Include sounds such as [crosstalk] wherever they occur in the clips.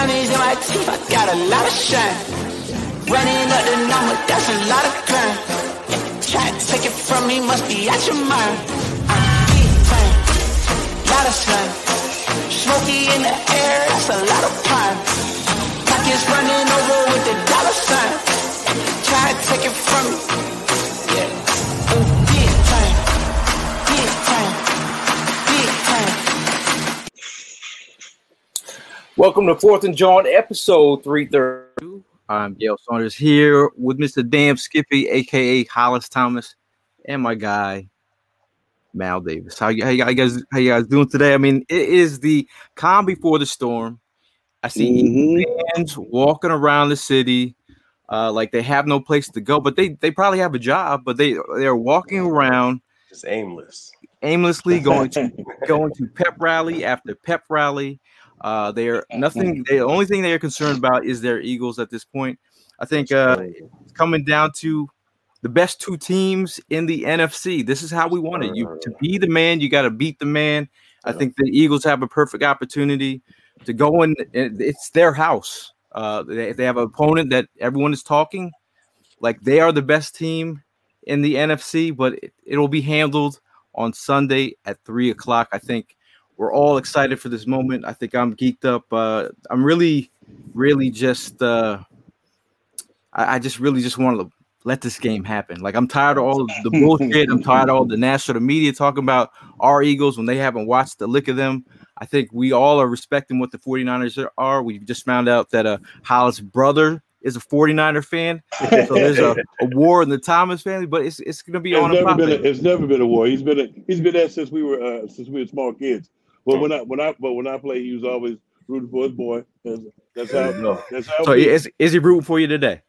Diamonds in my teeth, I got a lot of shine. Running up the number, that's a lot of crime. Try to take it from me, must be out your mind. I'm big time, lot of slime. Smoky in the air, that's a lot of pine. Pockets running over with the dollar sign. Try to take it from me. Welcome to Fourth and John, episode 332. I'm Dale Saunders here with Mr. Damn Skippy, aka Hollis Thomas, and my guy Mal Davis. How, you- how, you guys how you guys doing today? I mean, it is the calm before the storm. I see Eagle fans walking around the city uh, like they have no place to go, but they they probably have a job, but they they're walking around Just aimless. aimlessly going to [laughs] going to pep rally after pep rally. Uh, they are nothing. The only thing they are concerned about is their Eagles at this point. I think uh, it's coming down to the best two teams in the NFC. This is how we want it. You to be the man, you got to beat the man. I think the Eagles have a perfect opportunity to go in. It's their house. Uh, they, they have an opponent that everyone is talking like they are the best team in the NFC, but it, it'll be handled on Sunday at three o'clock. I think we're all excited for this moment. I think I'm geeked up. Uh, I'm really, really just, uh, I, I just really just want to let this game happen. Like I'm tired of all of the [laughs] bullshit. I'm tired of all the national media talking about our Eagles when they haven't watched the lick of them. I think we all are respecting what the 49ers are. We just found out that uh, Hollis' brother is a 49er fan. So there's a, a [laughs] war in the Thomas family, but it's it's gonna be It's on a never. A, it's never been a war. He's been. A, he's been there since we were. Uh, since we were small kids. But when I when I but when I played, he was always rooting for his boy. That's, that's how. No. That's how. So is is he rooting for you today?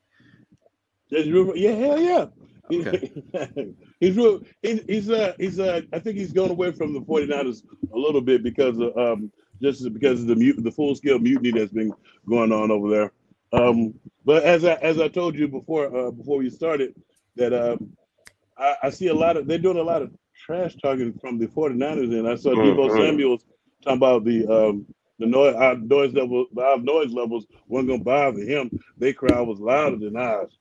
that's root- yeah, hell yeah. Okay. [laughs] he's real, he's he's uh he's uh I think he's gone away from the 49ers a little bit because of um just because of the mut- the full scale mutiny that's been going on over there. Um, but as I as I told you before uh, before we started that um I, I see a lot of they're doing a lot of trash talking from the 49ers and I saw Deebo Mhm. Samuels talking about the um the noise our noise level our noise levels weren't gonna bother him. Their crowd was louder than ours.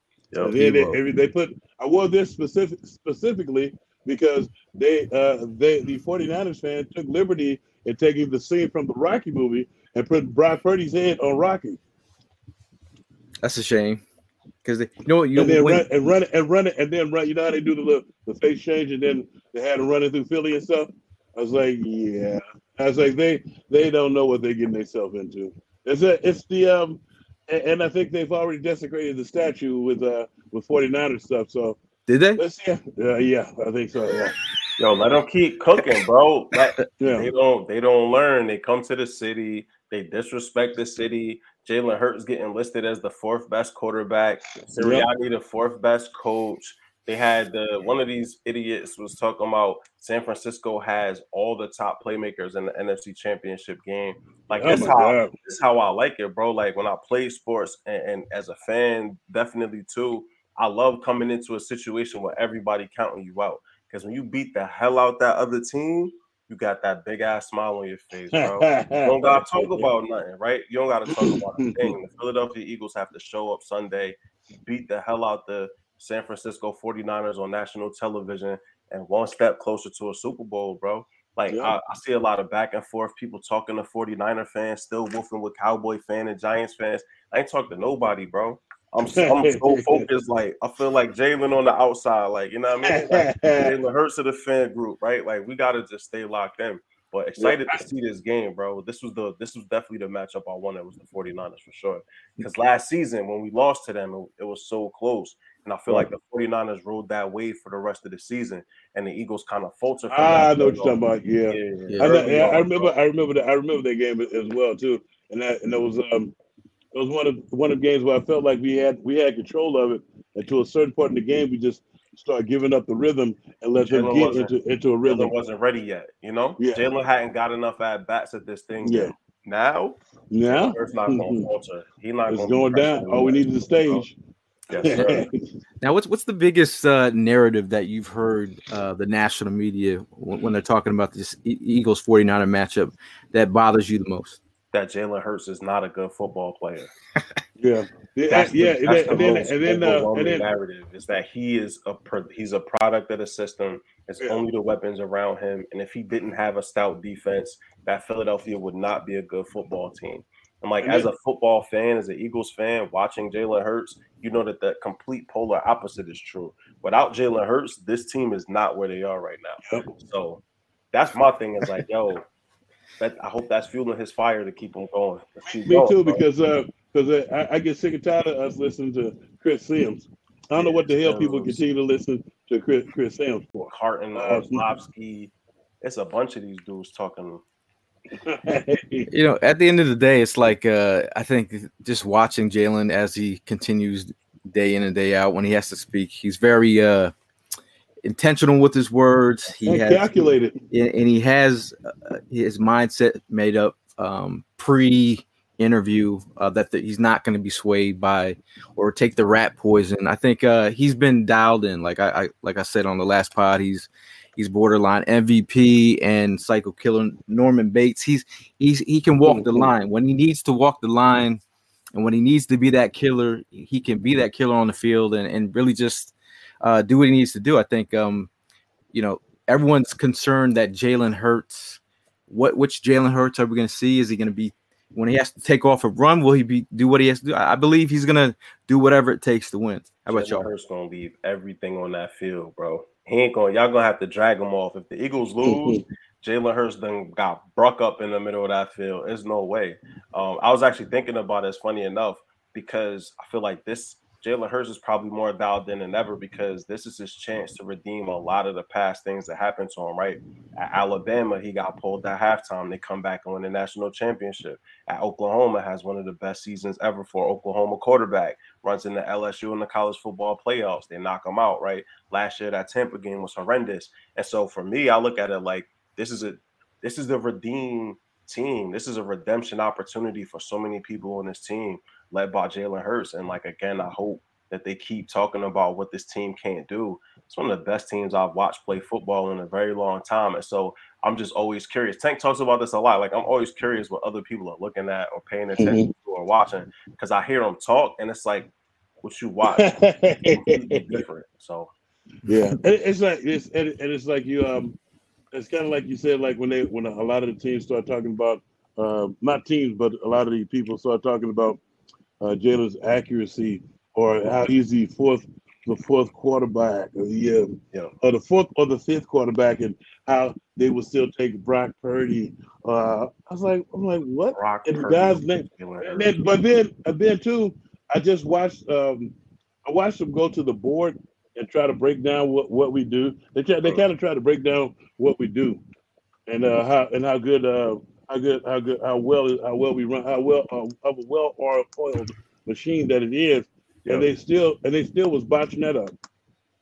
And then they, they put I wore this specific specifically because they uh they the 49ers fan took liberty in taking the scene from the Rocky movie and put Brock Purdy's head on Rocky. That's a shame. Because you know what you and then when- run and run it and run it and then run. You know how they do the little the face change and then they had him running through Philly and stuff. I was like, yeah. I was like, they they don't know what they're getting themselves into. It's a, it's the um and, and I think they've already desecrated the statue with uh with 49ers stuff. So did they? let's see. Uh, yeah, I think so. Yeah. Yo, let them keep cooking, bro. Let- [laughs] Yeah. They don't. They don't learn. They come to the city. They disrespect the city. Jalen Hurts getting listed as the fourth best quarterback. Sirianni the fourth best coach. They had the one of these idiots was talking about San Francisco has all the top playmakers in the NFC Championship game. Like Oh this how God. this how I like it, bro. Like when I play sports and, and as a fan, definitely too. I love coming into a situation where everybody counting you out. Because when you beat the hell out that other team, you got that big ass smile on your face, bro. You don't gotta talk [laughs] about nothing, right? You don't gotta talk about a [laughs] thing. The Philadelphia Eagles have to show up Sunday, beat the hell out the San Francisco 49ers on national television, and one step closer to a Super Bowl, bro. Like Yeah. I, I see a lot of back and forth, people talking to 49er fans, still wolfing with Cowboy fan and Giants fans. I ain't talking to nobody, bro. I'm so, I'm so [laughs] focused. Like I feel like Jalen on the outside, like you know what I mean. Like, Jalen Hurts of the fan group, right? Like we gotta just stay locked in. But excited to see this game, bro. This was the this was definitely the matchup I wanted was the 49ers for sure. Because last season when we lost to them, it, it was so close. And I feel like the 49ers rode that wave for the rest of the season, and the Eagles kind of faltered. from I that know what you're talking about. Yeah. Yeah. I, know, yeah, I remember. I remember that. I remember that game as well too. And that and that was um, it was one of one of the games where I felt like we had we had control of it. And to a certain part in the game, we just started giving up the rhythm and let them Jalen get into into a Jalen rhythm. wasn't ready yet, you know. Yeah. Jalen hadn't got enough at bats at this thing Yeah. yet. Now, Now Hurts not going [laughs] to falter. He not it's gonna going down. pressured All we anymore. need is the stage. Yes. [laughs] Now, what's what's the biggest uh, narrative that you've heard uh, the national media when, when they're talking about this E- Eagles 49er matchup that bothers you the most? that Jalen Hurts is not a good football player. [laughs] yeah, yeah, That's the, yeah. that's And then, the and then, most and then, uh, and then narrative is that he is a pro- he's a product of the system. It's Yeah. only the weapons around him, and if he didn't have a stout defense, that Philadelphia would not be a good football team. And like And as a football fan, as an Eagles fan, watching Jalen Hurts, you know that the complete polar opposite is true. Without Jalen Hurts, this team is not where they are right now. Yep. So that's my thing. Is like, yo, that I hope that's fueling his fire to keep him going. Keep Me going, too, bro. because uh, because I, I get sick and tired of us listening to Chris Sims. I don't know what the hell people continue to listen to Chris Chris Sims for. Carton, Uh, Orlovsky. It's a bunch of these dudes talking. [laughs] You know, at the end of the day, it's like uh, I think just watching Jalen as he continues day in and day out when he has to speak, he's very uh, intentional with his words. He and has calculated. and he has uh, his mindset made up um, pre interview uh, that the, he's not going to be swayed by or take the rat poison. I think uh, he's been dialed in. Like I, I like I said on the last pod, he's he's borderline MVP and psycho killer Norman Bates. He's he's he can walk the line when he needs to walk the line. And when he needs to be that killer, he can be that killer on the field and, and really just uh, do what he needs to do. I think, um, you know, everyone's concerned that Jalen Hurts. What which Jalen Hurts are we going to see? Is he going to be when he has to take off a run? Will he be do what he has to do? I believe he's going to do whatever it takes to win. How about Jalen y'all? Hurts gonna leave everything on that field, bro. He ain't going. Y'all gonna have to drag him off. If the Eagles lose, Jalen Hurts then got bruck up in the middle of that field. There's no way. Um, I was actually thinking about it. It's funny enough because I feel like this Jalen Hurts is probably more dialed in than ever because this is his chance to redeem a lot of the past things that happened to him. Right at Alabama, he got pulled at halftime. They come back and win the national championship. At Oklahoma, has one of the best seasons ever for Oklahoma quarterback. Runs into LSU in the college football playoffs. They knock him out. Right last year, that Tampa game was horrendous. And so for me, I look at it like this is a this is the redeem team. This is a redemption opportunity for so many people on this team, led by Jalen Hurts. And like again, I hope that they keep talking about what this team can't do. It's one of the best teams I've watched play football in a very long time. And so I'm just always curious. Tank talks about this a lot. Like I'm always curious what other people are looking at or paying attention to or watching because I hear them talk and it's like what you watch [laughs] different. So yeah, it's like it's and it- and it's like you um, it's kind of like you said like when they when a lot of the teams start talking about uh, not teams but a lot of the people start talking about uh, Jalen's accuracy or how he's the fourth the fourth quarterback or the um, Yeah. or the fourth or the fifth quarterback and how they would still take Brock Purdy. Uh, I was like I'm like what? Brock And the Purdy, guy's name- And then, but then, and then too, I just watched. Um, I watched them go to the board and try to break down what, what we do. They try, they kind of try to break down what we do, and uh, how and how good, uh, how good, how good, how well, how well we run, how well, uh, how a well oiled machine that it is. And they still, and they still was botching that up.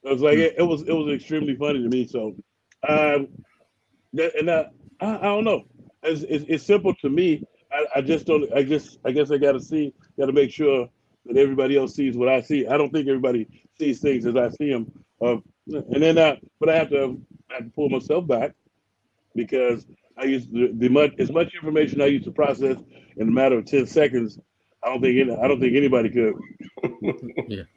It was like it, it was, it was extremely funny to me. So, um, that, and uh, I, I don't know. It's, it's, it's simple to me. I, I just don't. I just. I guess I got to see. Got to make sure that everybody else sees what I see. I don't think everybody sees things as I see them. Uh, and then, uh, but I have to. I have to pull myself back because I used the, the much as much information I used to process in a matter of ten seconds. I don't think. Any, I don't think anybody could. [laughs] Yeah. [laughs]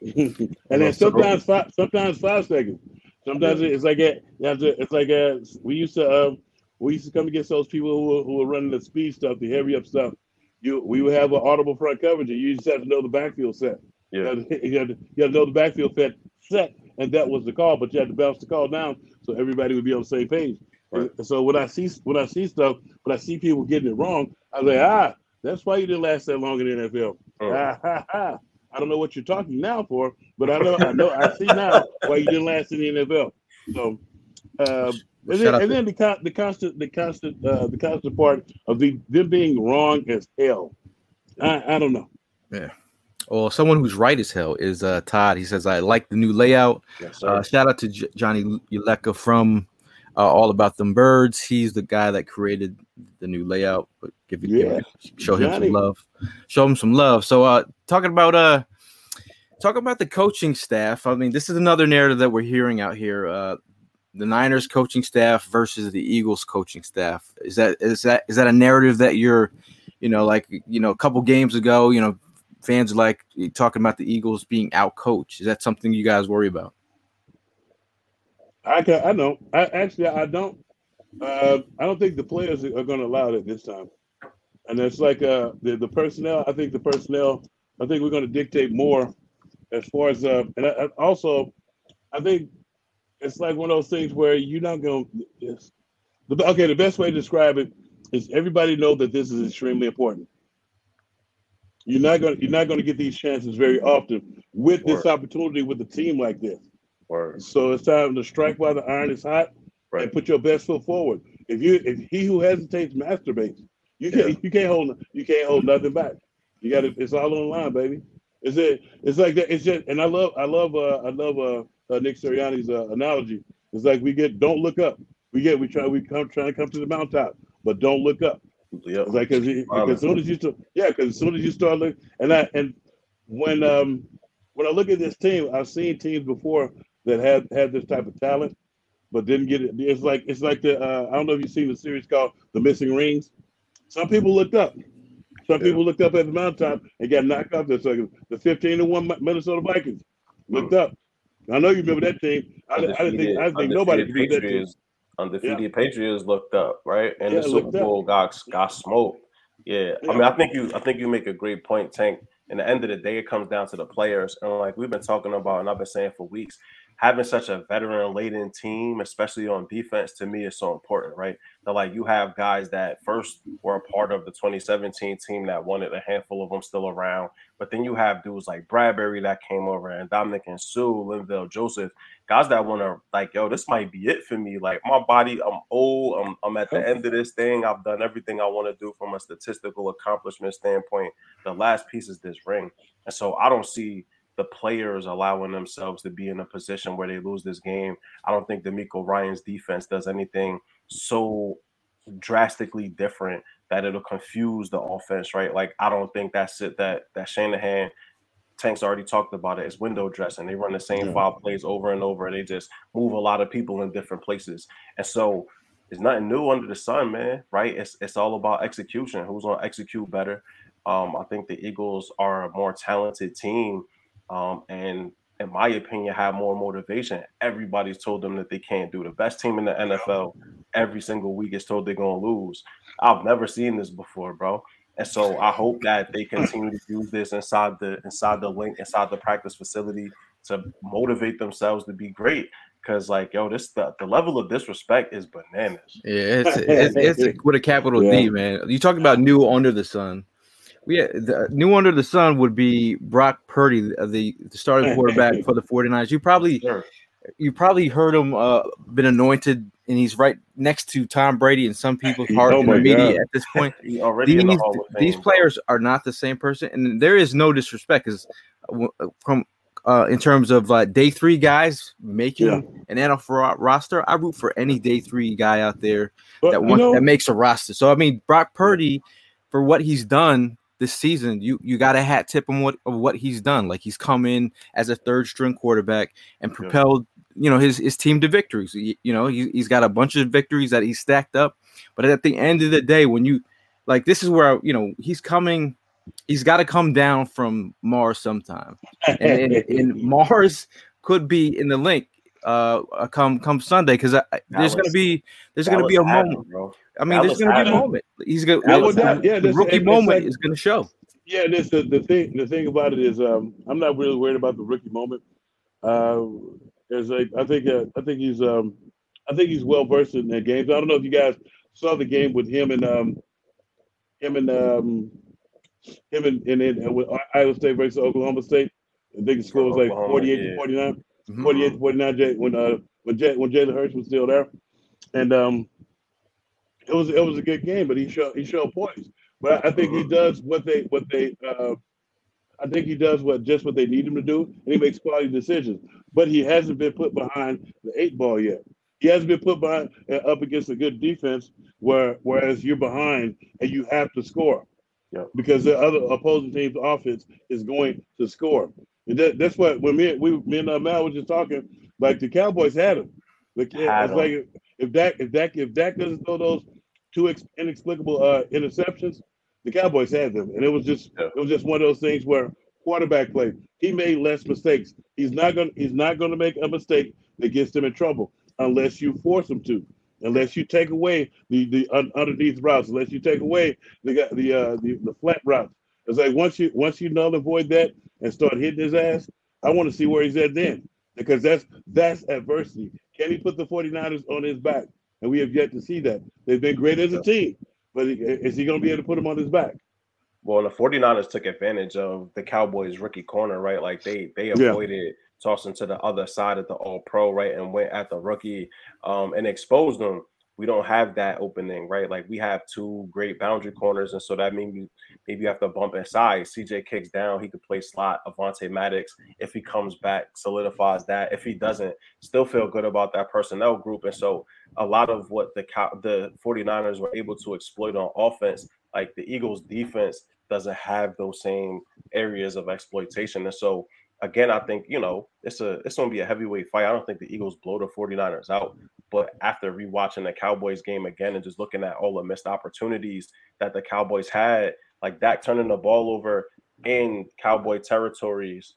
and then sometimes five. Sometimes five seconds. Sometimes it's like a, to, it's like a, we used to uh, we used to come against those people who were, who were running the speed stuff, the heavy up stuff. You we would have an audible front coverage, and you just have to know the backfield set. You Yeah. had, [laughs] to, you, had to, you had to know the backfield set set, and that was the call. But you had to bounce the call down so everybody would be on the same page. Right. And so when I see when I see stuff, when I see people getting it wrong, I say, ah, that's why you didn't last that long in the NFL. Ah, ha, [laughs] ha. I don't know what you're talking now for, but I know I know I see now why you didn't last in the NFL. So, uh, and then, and then the con- the constant the constant uh, the constant part of the them being wrong as hell. I, I don't know. Yeah. Or well, someone who's right as hell is uh, Todd. He says, I like the new layout. Yes. Uh, shout out to J- Johnny Uleka from uh, All About Them Birds. He's the guy that created the new layout. But give, Yeah, show him Johnny. some love. Show him some love. So, uh, talking about uh, talking about the coaching staff. I mean, this is another narrative that we're hearing out here. Uh, the Niners coaching staff versus the Eagles coaching staff. Is that is that is that a narrative that you're, you know, like you know, a couple games ago, you know, fans like talking about the Eagles being out coached. Is that something you guys worry about? I can I know. I actually I don't. Uh, I don't think the players are going to allow it this time. And it's like uh, the the personnel. I think the personnel. I think we're going to dictate more as far as uh, and I, I also, I think it's like one of those things where you're not going. The, okay, the best way to describe it is everybody know that this is extremely important. You're not going. to You're not going to get these chances very often with this opportunity with a team like this. Word. So it's time to strike while the iron is hot Right. and put your best foot forward. If you if he who hesitates masturbates, you can't Yeah. you can't hold you can't hold nothing back. You got to it's all on the line, baby. It's it it's like that. It's just and I love I love uh I love uh, uh Nick Sirianni's uh, analogy. It's like we get don't look up. We get we try we come try to come to the mountaintop, but don't look up. Yeah. It's like cause, it- because as soon as you start, yeah, because as soon as you start looking, and I and when um when I look at this team, I've seen teams before that had had this type of talent, but didn't get it. It's like it's like the uh, I don't know if you've seen the series called The Missing Rings. Some people looked up. Some Yeah. people looked up at the mountaintop and got knocked off. That's like the fifteen to one Minnesota Vikings looked up. I know you remember that team. I, I didn't think I didn't think nobody remembered that team. Patriots, undefeated Patriots looked up, right? And Yeah, the Super. Bowl got got smoked. Yeah. Yeah. I mean, I think you I think you make a great point, Tank. In the end of the day, it comes down to the players. And like we've been talking about, and I've been saying for weeks, having such a veteran laden team, especially on defense, to me is so important, right? That like you have guys that first were a part of the 2017 team that wanted a handful of them still around. But then you have dudes like Bradberry that came over and Dominic and Sue, Linval Joseph, guys that want to like, yo, this might be it for me. Like my body, I'm old. I'm, I'm at the end of this thing. I've done everything I want to do from a statistical accomplishment standpoint. The last piece is this ring. And so I don't see the players allowing themselves to be in a position where they lose this game. I don't think DeMeco Ryans' defense does anything so drastically different that it'll confuse the offense, right? Like I don't think that's it. That that Shanahan Tank's already talked about it. It's window dressing. They run the same Yeah. five plays over and over. They just move a lot of people in different places. And so there's nothing new under the sun, man. Right? It's it's all about execution. Who's gonna execute better? Um, I think the Eagles are a more talented team, um, and in my opinion, have more motivation. Everybody's told them that they can't do. The best team in the NFL every single week is told they're gonna lose. I've never seen this before, bro. And so I hope that they continue to use this inside the inside the Linc inside the practice facility to motivate themselves to be great. Cause like yo, this the, the level of disrespect is bananas. Yeah, it's it's, it's [laughs] with a capital D, man. You talk about new under the sun. We the new under the sun would be Brock Purdy, the, the starting [laughs] quarterback for the 49ers. You probably Sure. you probably heard him uh been anointed and he's right next to Tom Brady in some people's [laughs] heart Oh in the media God. at this point. [laughs] He already in These, the Hall of Fame. these players are not the same person, and there is no disrespect because from uh, in terms of uh, day three guys making Yeah. an NFL ro- roster, I root for any day three guy out there But, that you know, that makes a roster. So I mean, Brock Purdy, for what he's done this season, you you got a hat tip him what of what he's done. Like he's come in as a third string quarterback and propelled you know his his team to victories. You, you know he, he's got a bunch of victories that he's stacked up. But at the end of the day, when you like this is where you know he's coming. He's got to come down from Mars sometime, and, and, and [laughs] Mars could be in the Linc uh, come come Sunday because there's Dallas- going to be there's going to be a Dallas had moment. bro. I mean, there's going to had be a moment. He's going. Yeah, to well, that- yeah, this- rookie moment like- is going to show. Yeah, this the, the thing. The thing about it is, um, I'm not really worried about the rookie moment. Uh, there's like, I think, uh, I think he's, um, I think he's well versed in the games. I don't know if you guys saw the game with him and um, him and um, him and and, and with Iowa State versus Oklahoma State. I think the score was like Oklahoma, 48 yeah. to 49. Mhm. 48 49 Jay, when uh when Jay, when Jalen Hurts was still there. And um it was it was a good game, but he showed he showed points. But I think he does what they what they uh I think he does what just what they need him to do, and he makes quality decisions. But he hasn't been put behind the eight ball yet. He hasn't been put behind uh, up against a good defense, where whereas you're behind and you have to score, Yep. because the other opposing team's offense is going to score. That, that's what when me we me and uh, Mal were just talking, like the Cowboys had him. Like, Had it's him. like if Dak if Dak if Dak doesn't throw those two ex- inexplicable uh, interceptions, the Cowboys had them, and it was just Yeah. it was just one of those things where quarterback play. He made less mistakes. He's not gonna he's not gonna make a mistake that gets him in trouble unless you force him to. Unless you take away the the un- underneath routes, unless you take away the the uh, the, the flat routes. It's like once you once you null and void that and start hitting his ass, I want to see where he's at then. Because that's that's adversity. Can he put the 49ers on his back? And we have yet to see that. They've been great as a team, but is he going to be able to put him on his back? Well, the 49ers took advantage of the Cowboys rookie corner, right? Like they they Yeah. avoided tossing to the other side of the all pro, right? And went at the rookie um and exposed them. We don't have that opening, right? Like we have two great boundary corners, and so that means maybe you have to bump inside. CJ kicks down, he could play slot. Avonte Maddox, if he comes back, solidifies that. If he doesn't, still feel good about that personnel group. And so a lot of what the the 49ers were able to exploit on offense, like the Eagles defense doesn't have those same areas of exploitation. And so again, I think, you know, it's a it's gonna be a heavyweight fight. I don't think the Eagles blow the 49ers out. But after rewatching the Cowboys game again and just looking at all the missed opportunities that the Cowboys had, like Dak turning the ball over in Cowboy territories,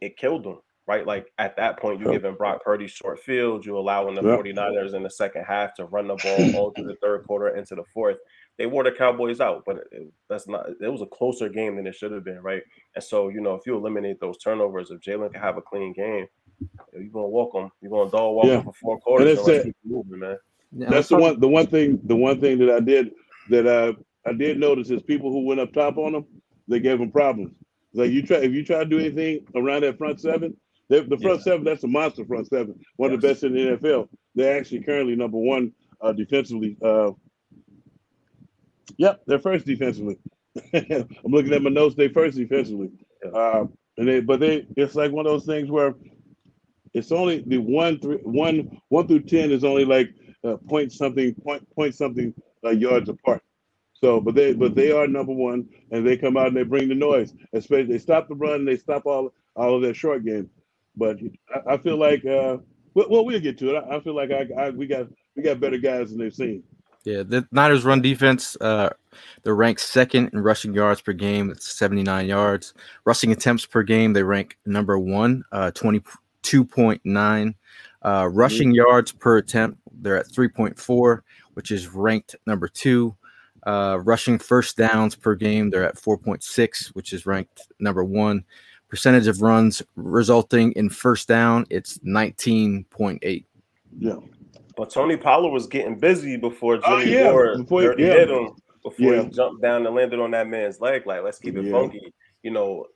it killed them. Right, like at that point, you're giving Brock Purdy short field. You're allowing the Yeah. 49ers in the second half to run the ball [clears throat] all through the third quarter into the fourth they wore the Cowboys out, but it, that's not. It was a closer game than it should have been, right? And so, you know, if you eliminate those turnovers, if Jalen can have a clean game, you're gonna walk him. You're gonna dog walk Yeah. him for four quarters. And And it's let's keep moving, man. Yeah, That's the let's one. The one thing. The one thing that I did that uh, I did notice is people who went up top on them, they gave them problems. Like you try if you try to do anything around that front seven, they, the front Yeah. seven that's a monster front seven, one of the best in the NFL. They're actually currently number one uh, defensively. Uh, yep, they're first defensively. [laughs] I'm looking at my notes. They first defensively, uh, and they but they it's like one of those things where it's only the one three one one through ten is only like uh, point something point point something uh, yards apart. So, but they but they are number one, and they come out and they bring the noise. Especially they stop the run, they stop all all of their short game. But I, I feel like uh, well, well, we'll get to it. I, I feel like I, I we got we got better guys than they've seen. Yeah, the Niners run defense, uh, they're ranked second in rushing yards per game. It's 79 yards. Rushing attempts per game, they rank number one, uh, 22.9. Uh, rushing yards per attempt, they're at 3.4, which is ranked number two. Uh, rushing first downs per game, they're at 4.6, which is ranked number one. Percentage of runs resulting in first down, it's 19.8. Yeah, But Tony Pollard was getting busy before Jimmy Oh, yeah. Ward Before he- dirty yeah. hit him before Yeah. he jumped down and landed on that man's leg. Like, let's keep it funky. You know,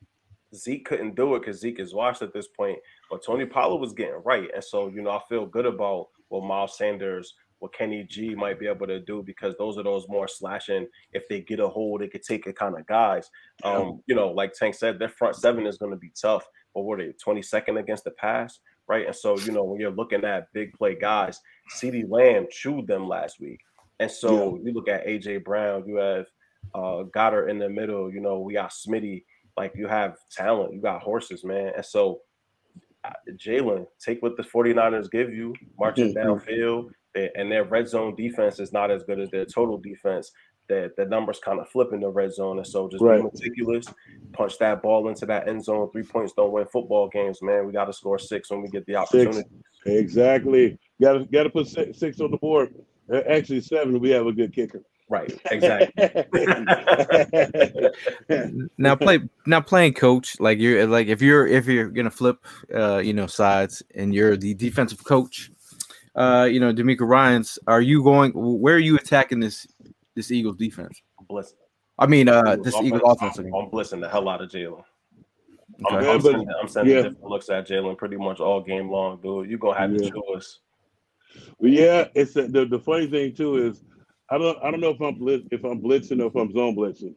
Zeke couldn't do it because Zeke is washed at this point. But Tony Pollard was getting right. And so, you know, I feel good about what Miles Sanders, what Kenny G might be able to do because those are those more slashing. If they get a hold, they could take it kind of guys. Um, you know, like Tank said, their front seven is going to be tough. But were they 22nd against the pass? Right. And so, you know, when you're looking at big play guys, CeeDee Lamb chewed them last week. And so you look at AJ Brown, you have uh Goedert in the middle, you know, we got Smitty, like you have talent, you got horses, man. And so uh, Jalen, take what the 49ers give you, marching Mhm. downfield, and their red zone defense is not as good as their total defense. That the numbers kind of flip in the red zone, and so just Right. be meticulous, punch that ball into that end zone. Three points don't win football games, man. We got to score six when we get the opportunity. Exactly. Got to got to put six, six on the board. Uh, Actually, seven. We have a good kicker. Right. Exactly. [laughs] [laughs] now play now playing coach like you're like if you're if you're gonna flip uh you know sides and you're the defensive coach uh you know DeMeco Ryans are you going where are you attacking this this Eagles defense Bliss. I mean uh this Eagles offense I'm, I'm blissing the hell out of Jalen. I'm, Okay. Yeah, I'm but- sending, I'm sending yeah. different looks at Jalen pretty much all game long, dude. You're gonna have Yeah. to choose. But yeah, it's the, the the funny thing too is I don't I don't know if I'm blitz, if I'm blitzing or if I'm zone blitzing.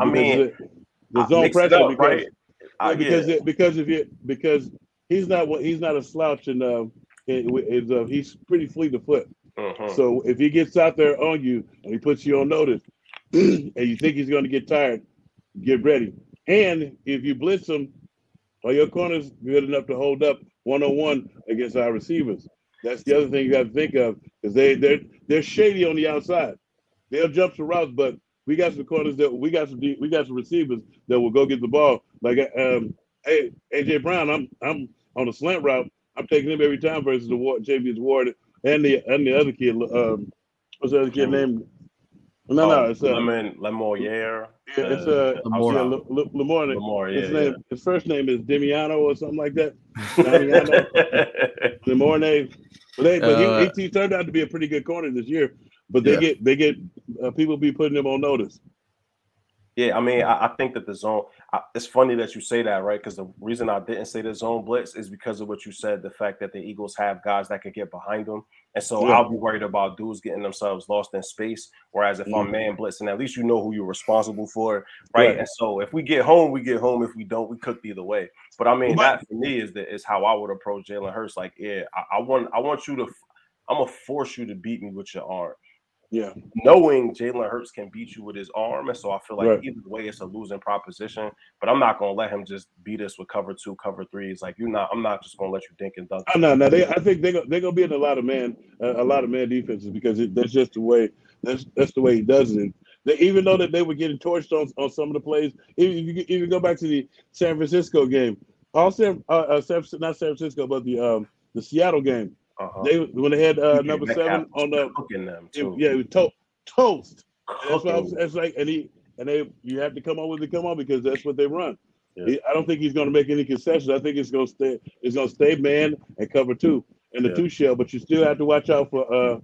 I mean, the, the zone pressure up, because right? I, yeah, because yeah. it, because if you because he's not one- he's not a slouch and uh, it, it's, uh, he's pretty fleet of foot. Mhm. So if he gets out there on you and he puts you on notice, [clears throat] and you think he's going to get tired, get ready. And if you blitz him, are your corners good enough to hold up one on one against our receivers? That's the other thing you got to think of because they they're they're shady on the outside. They'll jump to routes, but we got some corners that we got some we got some receivers that will go get the ball. Like um, hey AJ Brown, I'm I'm on a slant route. I'm taking him every time versus the Ward, Ward and the and the other kid. Um, what's the other kid named? No, no, Oh, it's uh, Lemon Lemoyer. yeah, it's uh, Lamar. yeah, Le- Le- Lamar. Lamar, yeah. his yeah. his first name is Demiano or something like that. [laughs] Damiano, But they, but Uh, he, he, he turned out to be a pretty good corner this year. But they Yeah. get they get uh, people be putting him on notice. Yeah, I mean, I, I think that the zone. I, it's funny that you say that, right? Because the reason I didn't say the zone blitz is because of what you said. The fact that the Eagles have guys that could get behind them, and so Yeah. I'll be worried about dudes getting themselves lost in space. Whereas if I'm Mhm. man blitzing, at least you know who you're responsible for, right? Right. And so if we get home, we get home. If we don't, we cooked either way. But I mean, But- that for me is the, is how I would approach Jalen Hurts. Like, yeah, I, I want I want you to. I'm gonna force you to beat me with your arm Yeah, knowing Jalen Hurts can beat you with his arm, and so I feel like Right. either way it's a losing proposition. But I'm not gonna let him just beat us with cover two, cover three. It's like you're not. I'm not just gonna let you dink and dunk. No, Now they, I think they go, they're gonna be in a lot of man, a lot of man defenses because it, that's just the way that's that's the way he does it. They, even though that they were getting torched on, on some of the plays, even if you even go back to the San Francisco game, all San, uh, uh, San not San Francisco, but the um the Seattle game. Uh-huh. They when they had uh, number seven on the cooking them it- too. yeah, it was to- toast. That's was, that's like, and he and they you have to come on with it, come on because that's what they run. Yeah. He- I don't think he's going to make any concessions. I think it's going to stay. It's going to stay man and cover two and the Yeah. two shell. But you still have to watch out for uh,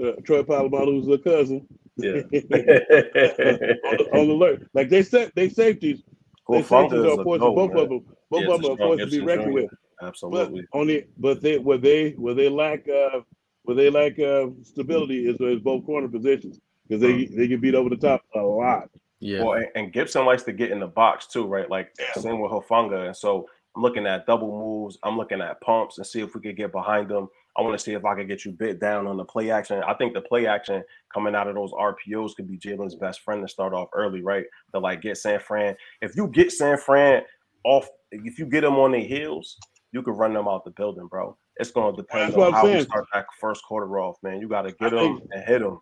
uh Troy Polamalu, who's a cousin. Yeah. [laughs] on, the, on [laughs] alert. Like they said, they safeties. They Hufanga safeties are. Both man. of them. Both Yeah, of them are forced to be reckoned Jr. with. But Absolutely. only, but they where they where they lack uh where they lack uh stability is, is both corner positions because they they get beat over the top a lot. yeah Well, and, and Gipson likes to get in the box too, right? Like same with Hufanga. And so I'm looking at double moves. I'm looking at pumps and see if we could get behind them. I want to see if I could get you bit down on the play action. I think the play action coming out of those RPOs could be Jalen's best friend to start off early, right? To like get San Fran. If you get San Fran off, if you get them on their heels, you could run them out the building, bro. It's going to depend That's on I'm how we start that first quarter off, man. You got to get them and hit them.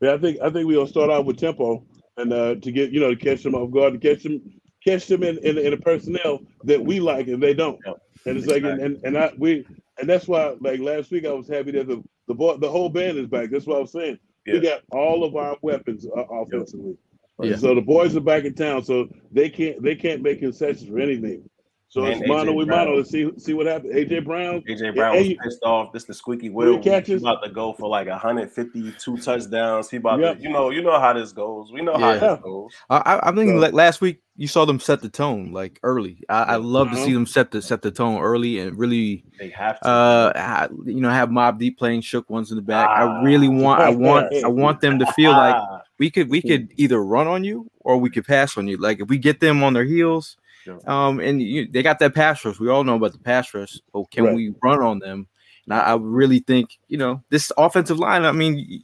Yeah, I think I think we'll start out with tempo and uh to get you know to catch them off guard, to catch them catch them in in, in a personnel that we like and they don't. Yep. And it's like and, and and I we and that's why like last week I was happy that the the boy, the whole band is back. That's what I was saying. We got all of our weapons uh, offensively. Yeah. So the boys are back in town, so they can't they can't make concessions for anything. So And it's mono AJ we Brown. mono. Let's see see what happens. AJ Brown, AJ Brown and was you- pissed off. This the squeaky Three wheel. catches. He about to go for like 152 touchdowns. He about Yep. to, you know, you know how this goes. We know how Yeah. this goes. I, I- I'm So- like last week you saw them set the tone like early. I, I love to Uh-huh. see them set the set the tone early and really They have to. uh ha- you know have Mobb Deep playing shook ones in the back. Ah. I really want I want I want them to feel like Ah, [laughs] we could we could either run on you or we could pass on you. Like if we get them on their heels, Yeah. um, and you, they got that pass rush. We all know about the pass rush. But can Right. we run on them? And I, I really think you know this offensive line. I mean,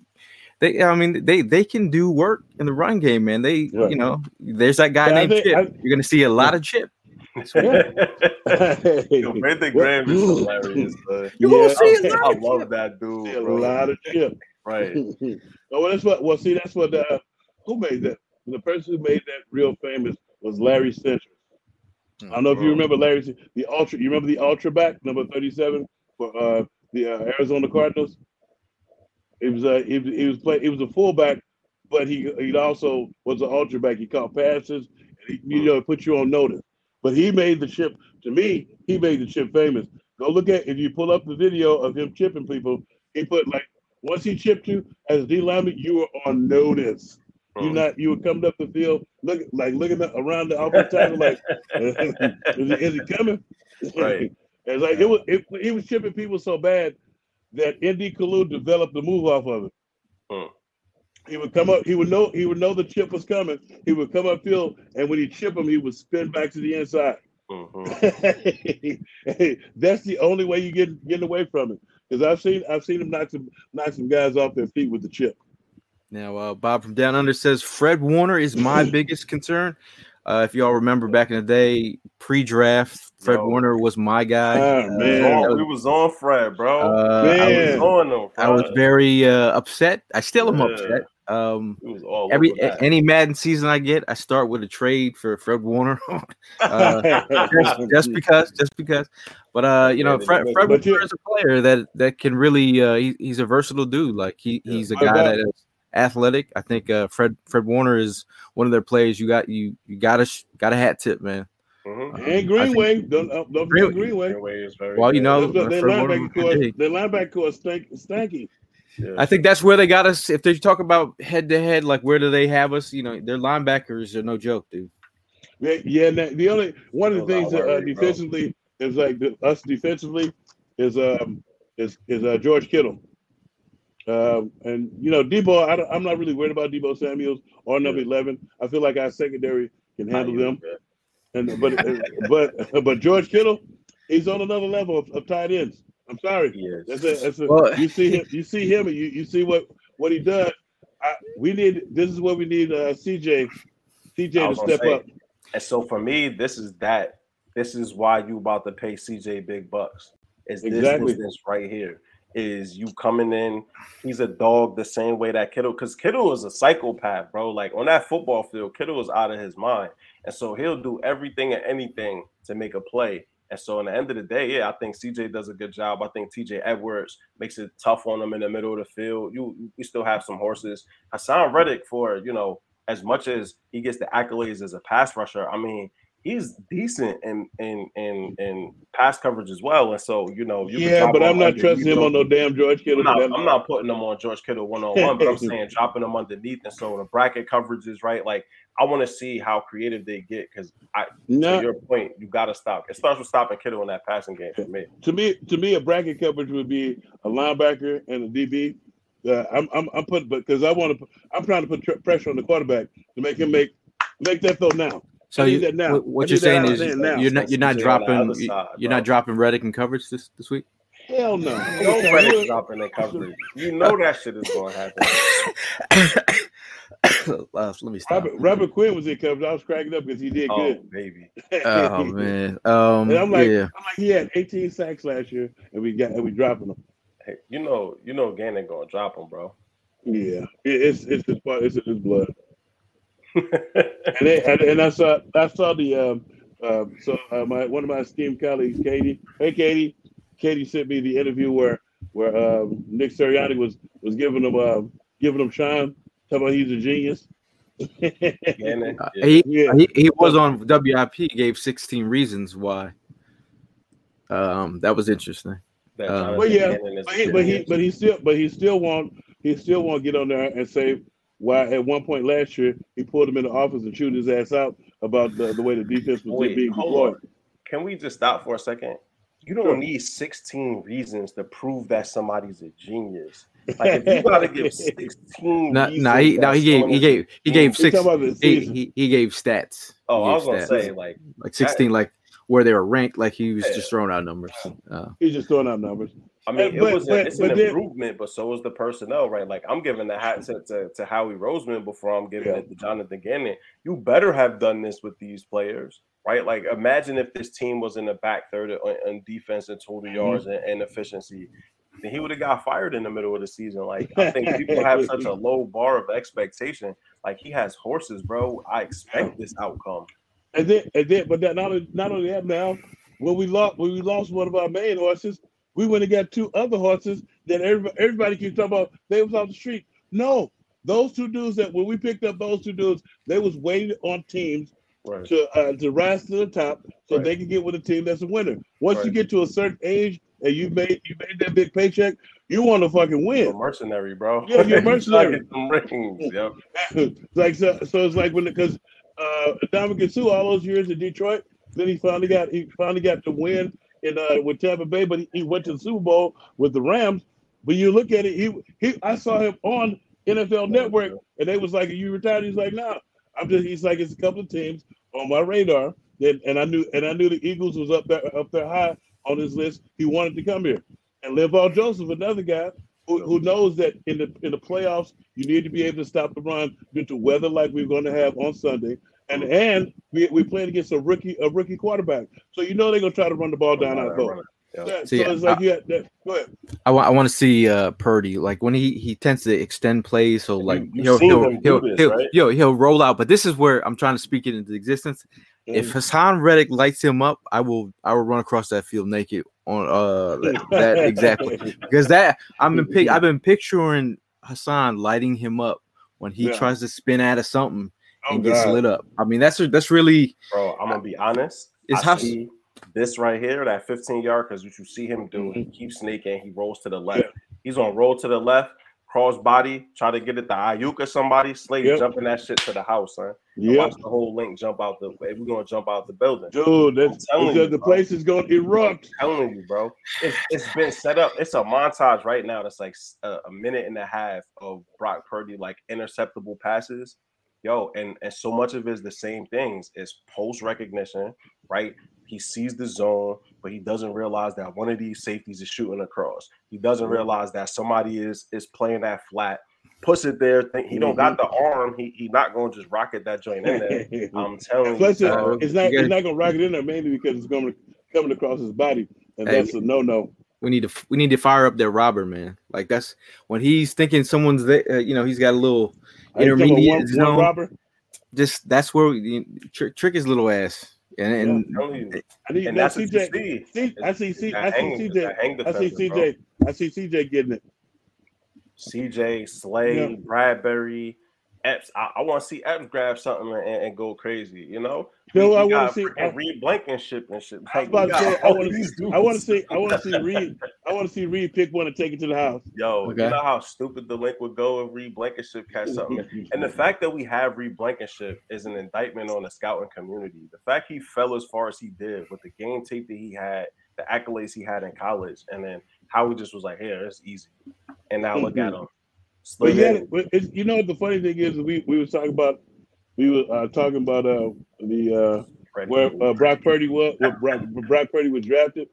they I mean they they can do work in the run game, man. They Right. you know there's that guy Yeah, named think- Chip. I- You're gonna see a lot of Chip. [laughs] Yo, [laughs] Brandon Graham is [laughs] hilarious. man. You gonna Yeah. see a I lot of love Chip. that dude, See a bro. lot of chip. Right. oh, well, that's what. Well, see, that's what. Uh, who made that? The person who made that real famous was Larry Centers. I don't know if you remember Larry, the ultra. You remember the ultra back number thirty-seven for uh the uh, Arizona Cardinals. It was uh, he, was- he was play he was a fullback, but he he also was an ultra back. He caught passes, and he, you know, put you on notice. But he made the chip. To me, he made the chip famous. Go look at if you pull up the video of him chipping people. He put like once he chipped you as D lineman, you were on notice. You not you were coming up the field, look like looking at- around the offensive tackle, like [laughs] [laughs] is, he, is he coming? Right. [laughs] It's like it was. It, he was chipping people so bad that N.D. Kalu developed the move off of it. Hmm. He would come up. He would know. He would know the chip was coming. He would come up field, and when he chip him, he would spin back to the inside. Mhm. That's the only way you get getting away from it. Because I've seen I've seen him knock some knock some guys off their feet with the chip. Now, uh, Bob from Down Under says Fred Warner is my [clears throat] biggest concern. Uh, if y'all remember back in the day, pre-draft, Fred Yo. Warner was my guy. Oh, Uh, man. Oh, was- we was on Fred, bro. uh, I Man. was, was on them. I was very uh, upset. I still am Yeah. upset. Um, It was all every over that. any Madden season I get, I start with a trade for Fred Warner. [laughs] uh, [laughs] just, just because, just because. But uh, you know, Yeah, Fred, Fred Warner is a player that that can really. Uh, he, he's a versatile dude. Like he, he's a guy that is athletic. I think uh, Fred Fred Warner is one of their players. You got you you got to got a hat tip, man. Mhm. and I think- Greenlaw, don't uh, don't Greenlaw- Greenlaw. Greenlaw is very Well, you know, Their their linebacker was core, big. their linebacker core stank, stanky. Yeah. I think that's where they got us. If they talk about head to head, like where do they have us? You know, their linebackers are no joke, dude. Yeah, yeah. and the only one of the things that uh, worried, bro. defensively is like the, us defensively is um is is uh, George Kittle. Um, and you know Deebo, I don't, I'm not really worried about Deebo Samuels or number Yeah. eleven. I feel like our secondary can handle them. good. And but but [laughs] but George Kittle, he's on another level of, of tight ends. I'm sorry. He is. That's it. That's it. Well- you see him. You see him, and you, you see what what he does. I, we need. This is what we need. Uh, CJ, CJ to step say, up. And so for me, this is that. This is why you about to pay CJ big bucks. Is this Exactly. instance right here? Is you coming in? He's a dog the same way that Kittle, because Kittle is a psychopath, bro. Like on that football field, Kittle is out of his mind, and so he'll do everything and anything to make a play. And so, in the end of the day, yeah, I think CJ does a good job. I think TJ Edwards makes it tough on him in the middle of the field. You, you still have some horses. Haason Reddick, for you know, as much as he gets the accolades as a pass rusher, I mean, he's decent in in in in pass coverage as well. And so, you know, you Yeah, but I'm not under- trusting you him on no damn George Kittle. I'm not, I'm not putting him on George Kittle one on one, but I'm [laughs] saying dropping him underneath. And so the bracket coverage is right. Like I want to see how creative they get because I No, to your point, you got to stop. It starts with stopping Kittle in that passing game for me. to me, to me, a bracket coverage would be a linebacker and a DB. Uh, I'm, I'm, I'm putting, because I want to, I'm trying to put tr- pressure on the quarterback to make him make, make that throw now. So you, that now. what- what you're saying is you're not you're not CJ on the dropping other you- side, you're bro. not dropping Reddick in coverage this this week. Hell no. No Don't credit do it. dropping the coverage. You know that shit is going to happen. [coughs] uh, let me stop. Robert, Robert Quinn was in coverage. I was cracking up because he did Oh good. baby, Oh [laughs] man. Um, And I'm like, yeah. I'm like, he had 18 sacks last year, and we got, and we dropping him. hey, you know, you know, Gannon gonna drop him, bro. Yeah, it, it's it's his part. It's in his blood. And, they, and and I saw I saw the um um so uh, my one of my esteemed colleagues, Katie. Hey, Katie. Katie sent me the interview where where um, Nick Sirianni was was giving him um giving him shine, talking about he's a genius. Gannon, Uh, yeah. he, Yeah. he he was on WIP. He gave 16 reasons why. Um, that was interesting. That Uh, Well, yeah, But a he, but he, but he still, but he still won't, he still won't get on there and say why at one point last year he pulled him in the office and chewed his ass out about the, the way the defense was Wait, being hold deployed. on. Can we just stop for a second? You don't Sure. need 16 reasons to prove that somebody's a genius. Like if you gotta give [laughs] 16 No, reasons no, he no, he gave he gave he gave He's six. talking about the He, he, he gave stats. Oh, He I was gave gonna stats. say like like 16, like where they were ranked. Like he was Yeah. just throwing out numbers. Uh, He's just throwing out numbers. I mean, it was but- a, it's but an then- improvement, but so is the personnel, right? Like I'm giving the hat to, to, to Howie Roseman before I'm giving Yeah. it to Jonathan Gannon. You better have done this with these players, right? Like imagine if this team was in the back third on, on defense and total mm-hmm. yards and, and efficiency. Then he would have got fired in the middle of the season. Like I think people have such a low bar of expectation. Like he has horses, bro. I expect this outcome. And then, and then, but that, not only, not only that now, when we lost, when we lost one of our main horses, we went and got two other horses that everybody, everybody keeps talking about. They was off the street. No, those two dudes that when we picked up those two dudes, they was waiting on teams Right. to uh, to rise to the top so Right. they can get with a team that's a winner. Once you get to a certain age and you made you made that big paycheck, you want to fucking You're a win. mercenary, bro. Yeah, you're a [laughs] mercenary. Them rings, yep. [laughs] like so, so it's like when because uh Ndamukong Suh all those years in Detroit, then he finally got he finally got to win in uh with Tampa Bay, but he, he went to the Super Bowl with the Rams. But you look at it, he he I saw him on NFL Network, and they was like, "Are you retired?" He's like, "No, I'm just." He's like, "It's a couple of teams on my radar." Then and I knew and I knew the Eagles was up there up there high on his list. He wanted to come here, and Linval Joseph, another guy who, who knows that in the in the playoffs you need to be able to stop the run due to weather like we're going to have on Sunday. And and we we playing against a rookie a rookie quarterback, so you know they're gonna try to run the ball down our throat. Yeah, See, so it's like I- you got that. Go ahead. I want I want to see uh Purdy like when he he tends to extend plays so like you've he'll he'll he'll, this, he'll, right? he'll he'll roll out but this is where I'm trying to speak it into existence if Haason Reddick lights him up I will I will run across that field naked on uh that, that [laughs] exactly because that I'm in pic- I've been picturing Haason lighting him up when he Yeah. tries to spin out of something Oh, and gets lit up I mean that's that's really Bro, I'm gonna be honest. It's I how- see this right here, that 15 yard, because what you see him do, he mm-hmm. keeps sneaking, he rolls to the left. Yeah. He's gonna roll to the left, cross body, try to get it to Aiyuk or somebody, Slade Yep. jumping that shit to the house, son. And Yeah, Watch the whole Linc jump out the way. we're gonna jump out the building. dude, that's I'm telling because you, the bro. place is going to erupt. telling you, bro. It's, it's been set up. It's a montage right now that's like a minute and a half of Brock Purdy like interceptable passes. Yo, and and so much of it is the same things. It's post recognition, right? He sees the zone, but he doesn't realize that one of these safeties is shooting across. He doesn't mm-hmm. realize that somebody is is playing that flat. Puts it there. Think he don't got mm-hmm. the arm. He he not gonna just rocket that joint in there. [laughs] I'm telling you. Plus, it- it's not it's not going to rock it in there mainly because it's going to coming across his body, and Hey. that's a no no. We need to we need to fire up that robber man like that's when he's thinking someone's there uh, you know he's got a little intermediate one, zone. one robber. just that's where we, trick, trick his little ass and, and I'm telling you. I need And that's CJ. see. See, I see, see, That I see hang- CJ. that I see defensive, bro. CJ. I see CJ getting it. CJ, Slade, Yeah. Bradberry, Epps. I, I want to see Epps grab something and, and go crazy. You know, You know We- what I wanna see? freaking I- Reed Blankenship and shit. I Like, about we to say, got I want to see. I want to see. I want to see Reed. I want to see Reed pick one and take it to the house. Yo, Okay. you know how stupid the Linc would go if Reed Blankenship catch something. [laughs] And the fact that we have Reed Blankenship is an indictment on the scouting community. The fact he fell as far as he did with the game tape that he had, the accolades he had in college, and then how he just was like, "Here, it's easy." And now look at mm-hmm. him. But yeah, but it's, you know what the funny thing is, we we was talking about we were uh, talking about uh the uh where uh, Brock Purdy was, where Brock, Brock Purdy was drafted,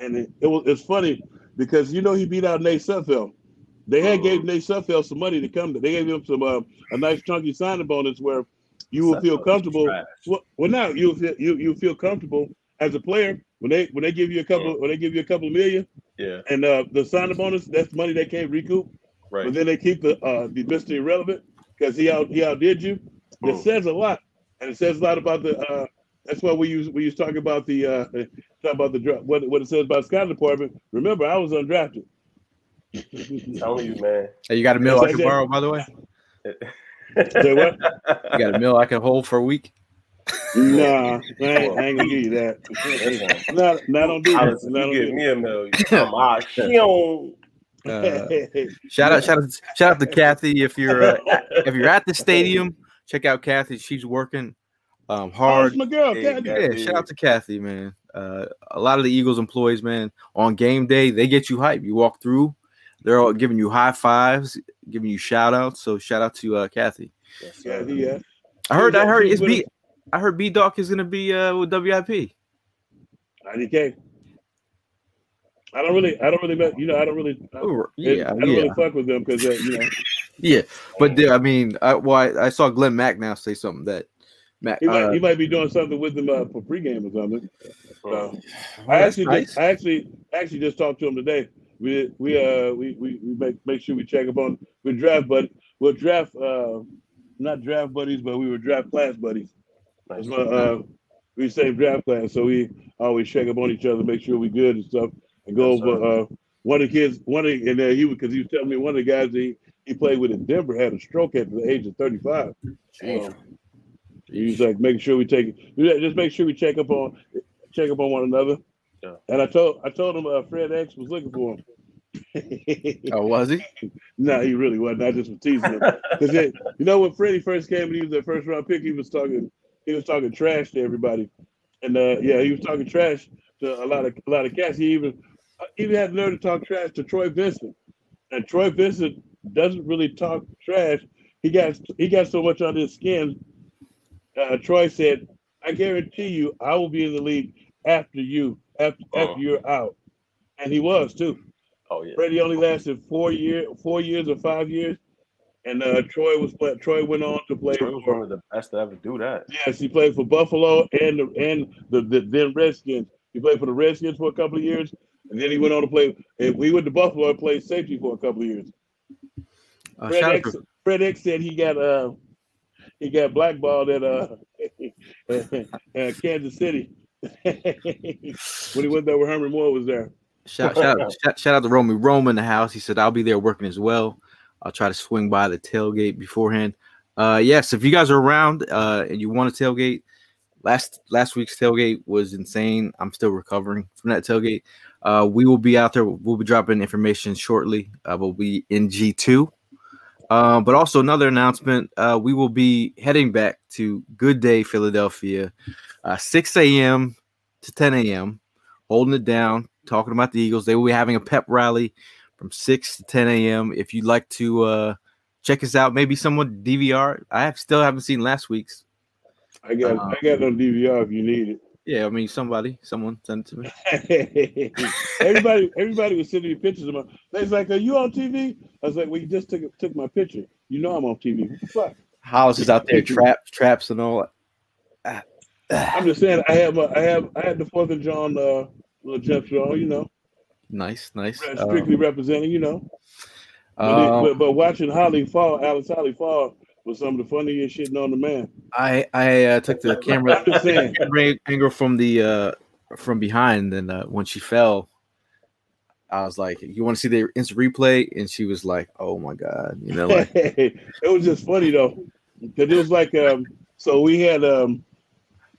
and it, it was it's funny because you know he beat out Nate Sudfeld. They had gave Nate Sudfeld some money to come. They gave him some uh, a nice chunky signing bonus where you will feel comfortable. Well, well, now you feel you you feel comfortable as a player when they when they give you a couple when they give you a couple million Yeah, and uh, the signing bonus that's money they can't recoup. Right. But then they keep the uh, the Mr. Irrelevant because he out he outdid you. It Mm. says a lot, and it says a lot about the. Uh, that's why we use we used to talk about the uh, [laughs] talk about the dra- what what it says about the scouting department. Remember, I was undrafted. telling you, man. Hey, you got a mill I Yes, can I borrow by the way Say what? you got a mill I can hold for a week Nah, I ain't, I ain't gonna give you that. [laughs] Not, not don't do that. Not you don't give me a mill, you come out. Shion. Uh, [laughs] shout out shout out shout out to Kathy if you're uh, [laughs] if you're at the stadium check out Kathy she's working um hard my girl, Yeah, Kathy. yeah. Yeah, shout out to Kathy, man. Uh, a lot of the Eagles employees, man, on game day, they get you hype. You walk through, they're all giving you high fives, giving you shout outs. So shout out to uh, Kathy. Yes, sir. Yeah. I heard, I heard it's B. I heard B-Dawk is gonna be uh, with WIP. IDK. I don't really, I don't really, you know, I don't really, I, Oh, I don't yeah, really fuck with them because, uh, you know, [laughs] yeah. But there- I mean, I, well, I, I saw Glen Macnow say something that Mac. he might, uh, he might be doing something with them uh, for pregame or something. So. I actually, nice. just, I actually, actually just talked to him today. We, we, uh, we, we, we make make sure we check up on we draft, but we'll draft, uh, not draft buddies, but we were draft class buddies. Nice. Uh, we same draft class, so we always check up on each other, make sure we good and stuff. And go over. Uh, one of the kids, one of the, and uh, he was because he was telling me one of the guys he, he played with in Denver had a stroke at the age of 35. So he was like making sure we take yeah, just make sure we check up on check up on one another. Yeah. And I told I told him uh, FredEx was looking for him. Oh, was he? [laughs] no, he really wasn't. I just was teasing him because you know when Freddie first came and he was the first round pick, he was talking he was talking trash to everybody, and uh, yeah, he was talking trash to a lot of a lot of cats. He even even had the nerve to talk trash to Troy Vincent, and Troy Vincent doesn't really talk trash. He got he got so much on his skin. Uh, Troy said, "I guarantee you, I will be in the league after you after Oh. after you're out," and he was too. Oh yeah. Freddie only lasted four year, four years or five years, and uh, Troy was Troy went on to play. Troy was For, one of the best to ever do that. yes, he played for Buffalo and the and the, the then Redskins. He played for the Redskins for a couple of years, and then he went on to play. And we went to Buffalo and played safety for a couple of years. Uh, FredEx, Fred X said he got uh he got blackballed at uh, [laughs] uh Kansas City [laughs] when he went there where Herman Moore was there. Shout, shout, out, [laughs] shout, shout out to Romy Rome in the house. He said, I'll be there working as well. I'll try to swing by the tailgate beforehand. Uh, yes, if you guys are around uh, and you want to tailgate, last last week's tailgate was insane. I'm still recovering from that tailgate. Uh, we will be out there. We'll be dropping information shortly. Uh, we'll be in G2. Uh, but also another announcement: uh, we will be heading back to Good Day Philadelphia, uh, 6 a.m. to 10 a.m. Holding it down, talking about the Eagles. They will be having a pep rally from 6 to 10 a.m. If you'd like to uh, check us out, maybe someone DVR. I have still haven't seen last week's. I got Uh, I got it on DVR if you need Yeah, I mean somebody, someone sent it to me. [laughs] everybody everybody was sending me pictures of my. They was like, "Are you on TV?" I was like, "Well, you just took took my picture. You know I'm on TV. Fuck?" Hollis is out there, traps, traps, and all. that. I'm just saying. I have a, I have I had the Fourth of John uh, little jump show. You know, [sighs] nice, nice. strictly representing. You know, but, Um, but, but watching Holly fall, Alice Holly fall was some of the funniest shit known to man. I I uh, took the [laughs] camera I'm just saying. camera angle from the uh from behind, and uh, when she fell, I was like, "You want to see the instant replay?" And she was like, "Oh my god," you know, like [laughs] it was just funny though, because it was like um. So we had um,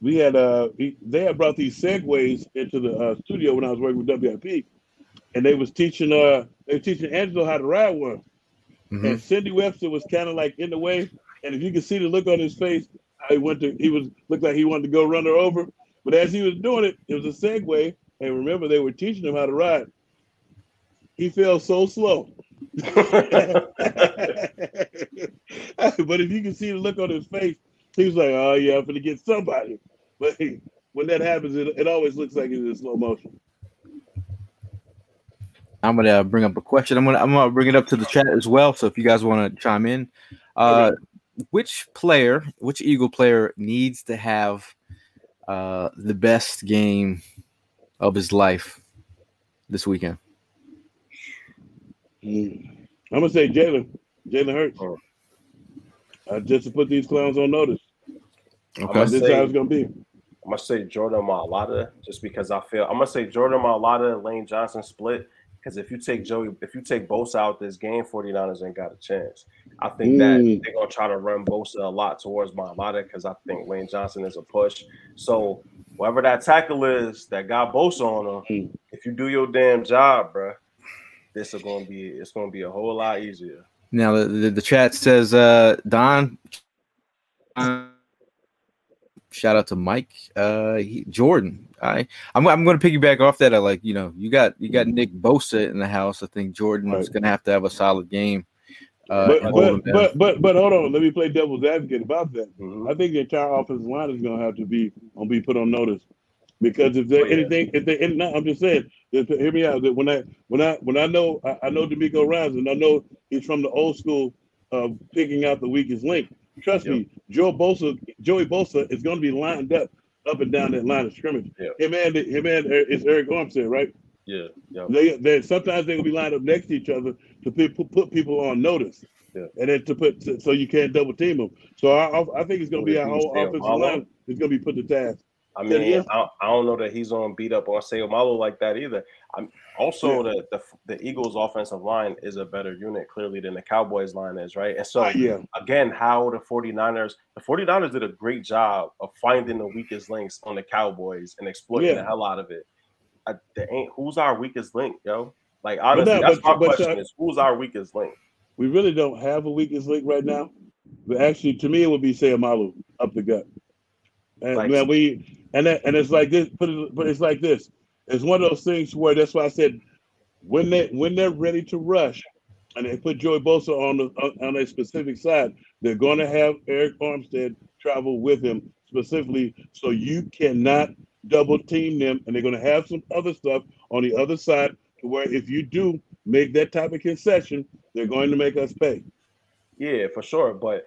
we had uh, they had brought these segways into the uh, studio when I was working with WIP, and they was teaching uh they were teaching Angelo how to ride one, mhm. and Cindy Webster was kind of like in the way, and if you could see the look on his face, he went to he was looked like he wanted to go run her over, but as he was doing it, it was a Segway, and remember they were teaching him how to ride. He fell so slow. [laughs] [laughs] but if you can see the look on his face, he was like, "Oh yeah, I'm gonna get somebody." [laughs] But when that happens, it, it always looks like it's in slow motion. I'm gonna bring up a question. I'm gonna I'm gonna bring it up to the chat as well. So if you guys want to chime in, uh, which player, which Eagle player needs to have uh, the best game of his life this weekend? I'm gonna say Jalen, Jalen Hurts. Oh. Uh, just to put these clowns on notice. Okay. This is say- how it's gonna be. I'm gonna say Jordan Mailata just because I feel I'm gonna say Jordan Mailata, Lane Johnson split. Because if you take Joey, if you take Bosa out this game, 49ers ain't got a chance. I think that Mm. they're gonna try to run Bosa a lot towards Mailata because I think Lane Johnson is a push. So whoever that tackle is that got Bosa on him, Mm. if you do your damn job, bruh, this is gonna be it's gonna be a whole lot easier. Now the, the, the chat says uh Don uh, shout out to Mike uh he, Jordan. I I'm I'm going to piggyback off that I like, you know, you got you got Nick Bosa in the house. I think Jordan is going to have to have a solid game. Uh, but, hold but, but but but hold on, let me play devil's advocate about that. Mhm. I think the entire offensive line is gonna have to be gonna be put on notice. Because if there Oh, yeah. anything, if they, no, I'm just saying, if, hear me out. That when I, when I, when I know, I, I know DeMeco Ryans, and I know he's from the old school of picking out the weakest link. Trust me, Joe Bosa, Joey Bosa is going to be lined up, up and down that line of scrimmage. Yeah. Him and him and Er- it's Arik Armstead, right? Yeah, yeah. They, they sometimes they will be lined up next to each other to put, put, people on notice, Yeah. and then to put so you can't double team them. So I, I- think it's going to be our whole offensive line is going to be put to task. I mean, yeah. I, I don't know that he's on beat up on Seumalo like that either. I'm also the, the the Eagles' offensive line is a better unit clearly than the Cowboys line is, right? And so yeah. again, how the 49ers, the 49ers did a great job of finding the weakest links on the Cowboys and exploiting Yeah. the hell out of it. I, there ain't who's our weakest link, yo? Like honestly, no, that's but- my but, question: uh, is who's our weakest link? We really don't have a weakest link right now. But actually, to me, it would be Seumalo up the gut. And Like- man, we and that, and it's mm-hmm. like this. Put it, but it's like this. It's one of those things where that's why I said when they when they're ready to rush, and they put Joey Bosa on the on, a specific side, they're going to have Arik Armstead travel with him specifically, so you cannot double team them, and they're going to have some other stuff on the other side to where if you do make that type of concession, they're going to make us pay. Yeah, for sure. But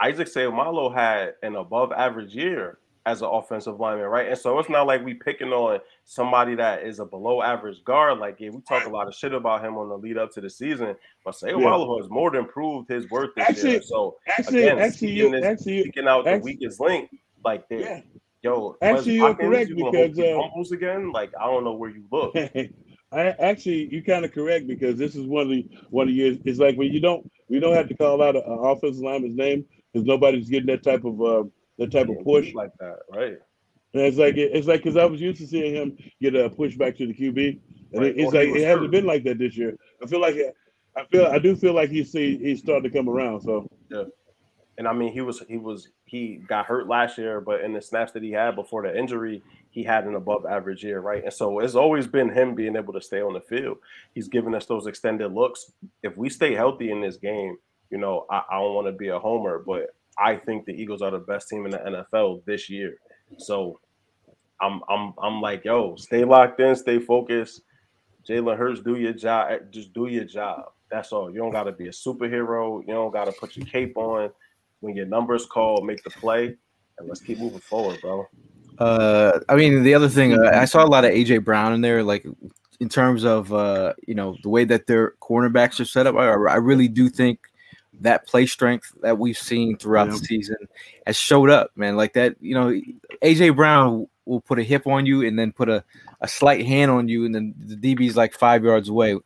Isaac Seumalo had an above average year as an offensive lineman, right? And so it's not like we picking on somebody that is a below average guard. Like, yeah, we talk a lot of shit about him on the lead up to the season, but Seumalo has more than proved his worth this Actually- year. So Actually, Again, actually, you, this- actually, picking out the weakest link, like, they, yeah. yo, Actually, you're correct you because, uh, again. Like, I don't know where you look. [laughs] I actually, you kind of correct because this is one of the one of the years. It's like when you don't, we don't have to call out an offensive lineman's name because nobody's getting that type of uh, that type of push. like that, right? And it's like it's like because I was used to seeing him get a push back to the QB, and Right. it, it's like it hasn't hurt. been like that this year. I feel like I feel I do feel like he's see he's starting to come around. So yeah, And I mean, he was he was he got hurt last year, but in the snaps that he had before the injury, he had an above average year, right? And so it's always been him being able to stay on the field. He's given us those extended looks. If we stay healthy in this game, you know, I, I don't want to be a homer, but I think the Eagles are the best team in the NFL this year. So I'm I'm I'm like, yo, stay locked in, stay focused. Jalen Hurts, do your job. Eh, just do your job. That's all. You don't got to be a superhero. You don't got to put your cape on. When your number's called, make the play, and let's keep moving forward, bro. Uh, I mean, the other thing, uh, I saw a lot of AJ Brown in there, like in terms of uh, you know the way that their cornerbacks are set up. I, I really do think that play strength that we've seen throughout Yeah. the season has showed up, man. Like that, you know, AJ Brown will put a hip on you and then put a, a slight hand on you, and then the DB's like five yards away.